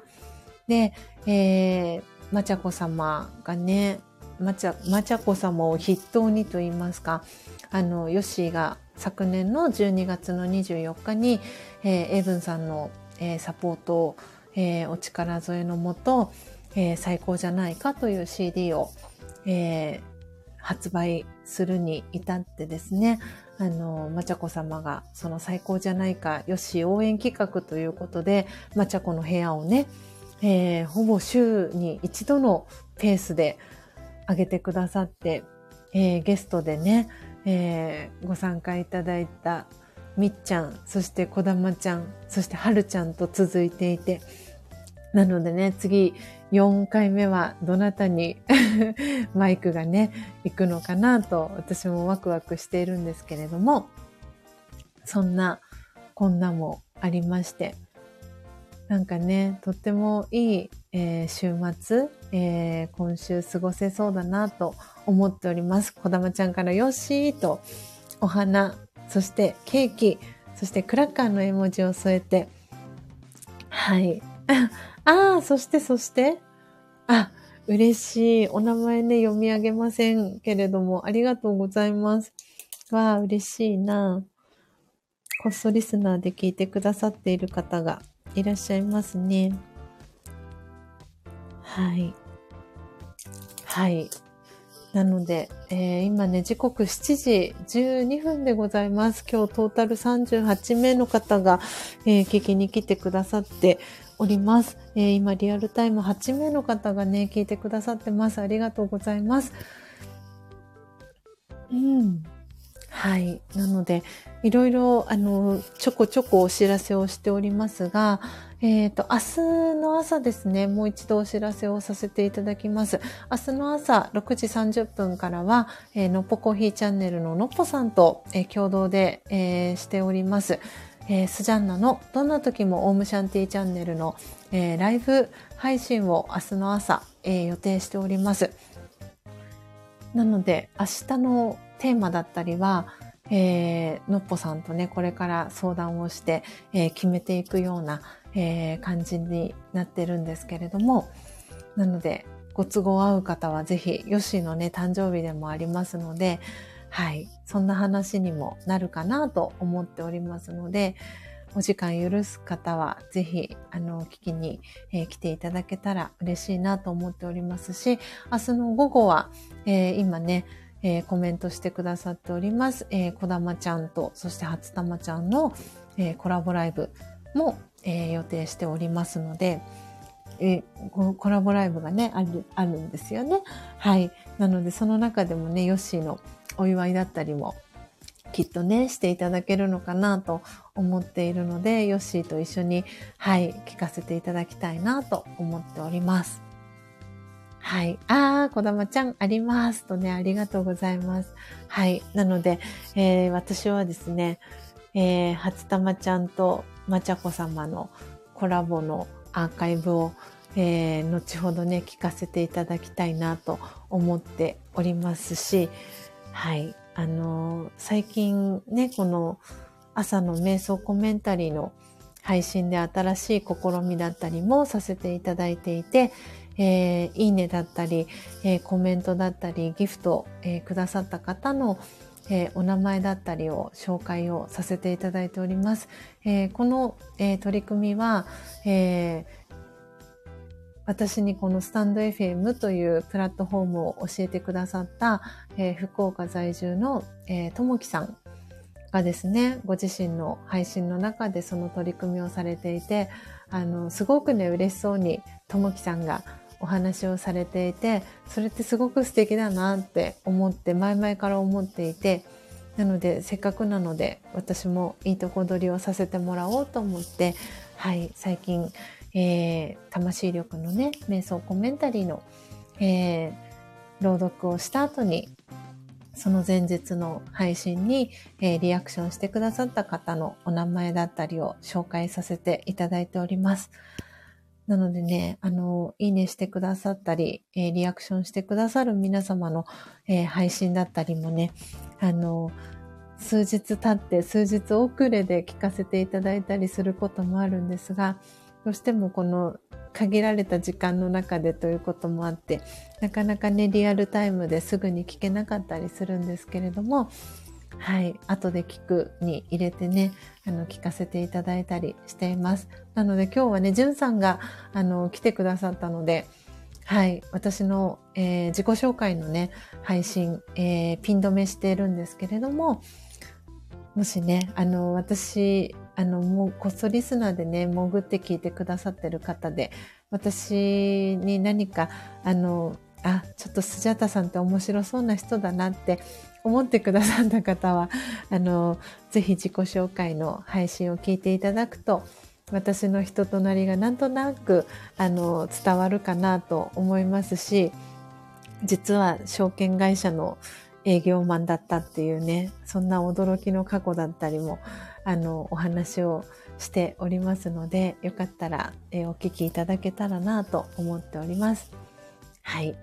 で、えー、まちゃこ様がね、まちゃ、まちゃこ様を筆頭にと言いますか、あの、ヨッシーが昨年の12月の24日に、えー、エイブンさんの、えー、サポートを、えー、お力添えのもと、えー、最高じゃないかという CD を、えー、発売するに至ってですね、あの、まちゃこ様がその最高じゃないか、よし応援企画ということで、まちゃこの部屋をね、えー、ほぼ週に一度のペースで上げてくださって、えー、ゲストでね、えー、ご参加いただいたみっちゃん、そしてこだまちゃん、そしてはるちゃんと続いていて、なのでね、次4回目はどなたに マイクがね、行くのかなと私もワクワクしているんですけれども、そんなこんなもありまして、なんかね、とってもいい、えー、週末、えー、今週過ごせそうだなと思っております。こだまちゃんからよしーとお花、そしてケーキ、そしてクラッカーの絵文字を添えて、はい。ああ、そしてそして、あ、嬉しい。お名前ね、読み上げませんけれども、ありがとうございます。わあ、嬉しいな。こっそリスナーで聞いてくださっている方がいらっしゃいますね。はい。はい。なので、えー、今ね、時刻7時12分でございます。今日トータル38名の方が、えー、聞きに来てくださっております、えー、今リアルタイム8名の方がね、聞いてくださってます。ありがとうございます。うん。はい。なので、いろいろ、あの、ちょこちょこお知らせをしておりますが、えっ、ー、と、明日の朝ですね、もう一度お知らせをさせていただきます。明日の朝6時30分からは、えー、のっぽコーヒーチャンネルののっぽさんと、えー、共同で、え、しております。えー、スジャンナのどんな時もオウムシャンティーチャンネルの、えー、ライブ配信を明日の朝、えー、予定しております。なので、明日のテーマだったりは、えー、のっぽさんとね、これから相談をして、えー、決めていくような、えー、感じになってるんですけれども、なので、ご都合合う方はぜひ、ヨッシーのね、誕生日でもありますので、はい、そんな話にもなるかなと思っておりますので、お時間許す方は、ぜひ、あの、聞きに、えー、来ていただけたら嬉しいなと思っておりますし、明日の午後は、えー、今ね、えー、コメントしてくださっております、えー、こだまちゃんと、そして初玉ちゃんの、え、コラボライブも、え、予定しておりますので、え、コラボライブがね、ある、あるんですよね。はい。なので、その中でもね、ヨッシーのお祝いだったりも、きっとね、していただけるのかなと思っているので、ヨッシーと一緒に、はい、聞かせていただきたいなと思っております。はい。あー、こだまちゃんありますとね、ありがとうございます。はい。なので、えー、私はですね、えー、初玉ちゃんとまちゃこ様のコラボのアーカイブを、えー、後ほどね、聞かせていただきたいなと思っておりますし、はい。あの、最近ね、この朝の瞑想コメンタリーの配信で新しい試みだったりもさせていただいていて、えー、いいねだったり、えー、コメントだったり、ギフト、えー、くださった方の、えお名前だったりを紹介をさせていただいております。えこの、え取り組みは、え私にこのスタンド FM というプラットフォームを教えてくださった、え福岡在住の、えともきさんがですね、ご自身の配信の中でその取り組みをされていて、あの、すごくね、嬉しそうにともきさんがお話をされていて、それってすごく素敵だなって思って、前々から思っていて、なので、せっかくなので、私もいいとこ取りをさせてもらおうと思って、はい、最近、えー、魂力のね、瞑想コメンタリーの、えー、朗読をした後に、その前日の配信に、えー、リアクションしてくださった方のお名前だったりを紹介させていただいております。なのでね、あの、いいねしてくださったり、えー、リアクションしてくださる皆様の、えー、配信だったりもね、あの、数日経って数日遅れで聞かせていただいたりすることもあるんですが、どうしてもこの限られた時間の中でということもあって、なかなかね、リアルタイムですぐに聞けなかったりするんですけれども、はい、後で聞くに入れてね、あの、聞かせていただいたりしています。なので今日はね、じゅんさんが、あの、来てくださったので、はい、私の、えー、自己紹介のね、配信、えー、ピン止めしているんですけれども、もしね、あの、私、あの、もう、こっそリスナーでね、潜って聞いてくださってる方で、私に何か、あの、あ、ちょっとスジャタさんって面白そうな人だなって思ってくださった方は、あの、ぜひ自己紹介の配信を聞いていただくと、私の人となりがなんとなく、あの、伝わるかなと思いますし、実は証券会社の営業マンだったっていうね、そんな驚きの過去だったりも、あの、お話をしておりますので、よかったら、えー、お聞きいただけたらなと思っております。はい。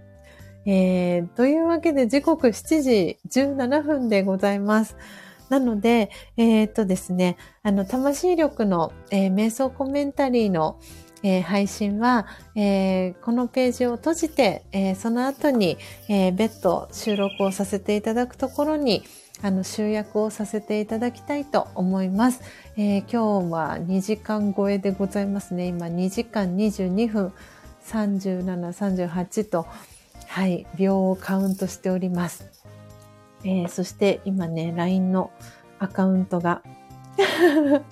えー、というわけで時刻7時17分でございます。なので、えー、っとですね、あの、魂力の、えー、瞑想コメンタリーの、えー、配信は、えー、このページを閉じて、えー、その後に、え、別途収録をさせていただくところに、あの、集約をさせていただきたいと思います。えー、今日は2時間超えでございますね。今2時間22分37、38と、はい、秒をカウントしております。えー、そして今ね、LINE のアカウントが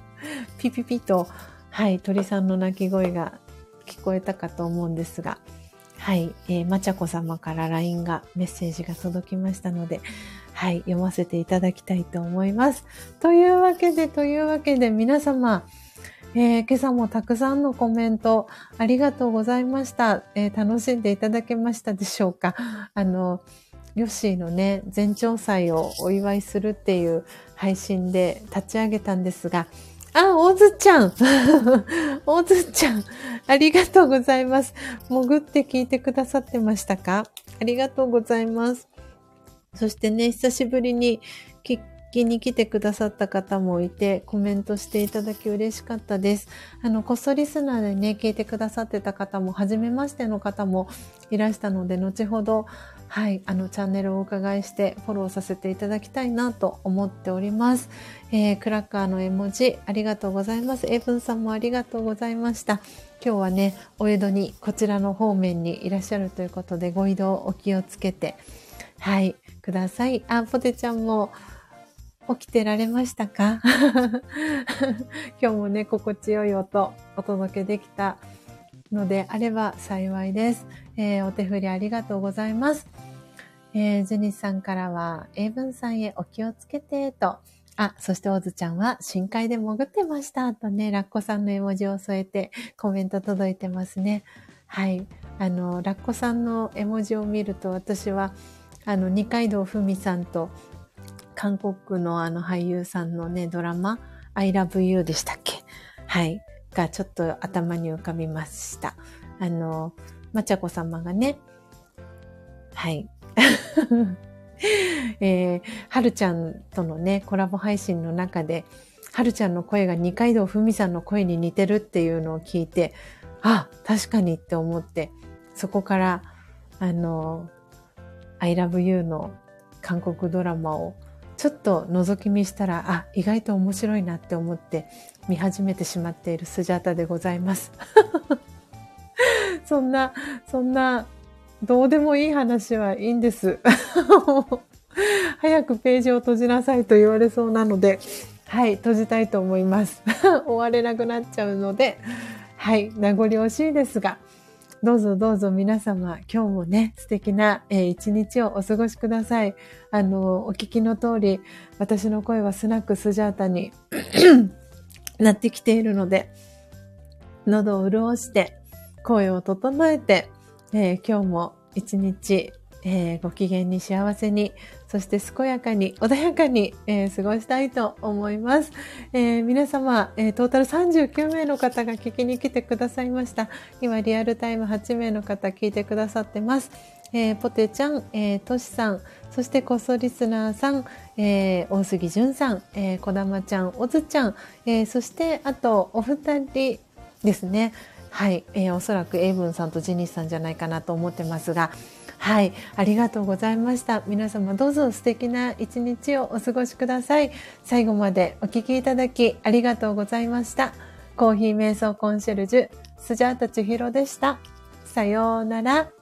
ピピピと、はい、鳥さんの鳴き声が聞こえたかと思うんですが、はい、えー、まちゃこ様から LINE が、メッセージが届きましたので、はい、読ませていただきたいと思います。というわけで、というわけで皆様、えー、今朝もたくさんのコメントありがとうございました、えー、楽しんでいただけましたでしょうか？あの、ヨッシーのね、全長祭をお祝いするっていう配信で立ち上げたんですが、あ、おずちゃん おずちゃんありがとうございます。潜って聞いてくださってましたか？ありがとうございます。そしてね、久しぶりに聞きに来てくださった方もいて、コメントしていただき嬉しかったです。あの、こっそリスナーでね、聞いてくださってた方も、初めましての方もいらしたので、後ほど、はい、あの、チャンネルをお伺いしてフォローさせていただきたいなと思っております。えー、クラッカーの絵文字、ありがとうございます。エイブンさんもありがとうございました。今日はね、お江戸に、こちらの方面にいらっしゃるということで、ご移動お気をつけて、はい、ください。あ、ポテちゃんも、起きてられましたか？今日もね、心地よい音お届けできたのであれば幸いです。えー、お手振りありがとうございます。えー、ジュニスさんからは、英文さんへお気をつけて、と。あ、そしてオズちゃんは深海で潜ってました、とね、ラッコさんの絵文字を添えてコメント届いてますね。はい。あの、ラッコさんの絵文字を見ると私は、あの、二階堂ふみさんと韓国のあの俳優さんのね、ドラマ、I love you でしたっけ？はい。がちょっと頭に浮かびました。あの、まちゃこ様がね、はい。えー、はるちゃんとのね、コラボ配信の中で、はるちゃんの声が二階堂ふみさんの声に似てるっていうのを聞いて、あ、確かにって思って、そこから、あの、I love you の韓国ドラマをちょっと覗き見したら、あ、意外と面白いなって思って見始めてしまっているスジャータでございます。そんな、そんな、どうでもいい話はいいんです。早くページを閉じなさいと言われそうなので、はい、閉じたいと思います。終われなくなっちゃうので、はい、名残惜しいですが、どうぞどうぞ皆様、今日もね、素敵な、一日をお過ごしください。あの、お聞きの通り、私の声はスナックスジャータに なってきているので、喉を潤して、声を整えて、えー、今日も一日、えー、ご機嫌に幸せにそして健やかに、穏やかに、えー、過ごしたいと思います。えー、皆様、えー、トータル39名の方が聞きに来てくださいました。今、リアルタイム8名の方聞いてくださってます。えー、ポテちゃん、えー、トシさん、そしてこそリスナーさん、えー、大杉淳さん、えー、こだまちゃん、おずちゃん、えー、そしてあとお二人ですね。はい、えー、おそらくエイブンさんとジニスさんじゃないかなと思ってますが、はい、ありがとうございました。皆様どうぞ素敵な一日をお過ごしください。最後までお聞きいただきありがとうございました。コーヒー瞑想コンシェルジュ、スジャータチヒロでした。さようなら。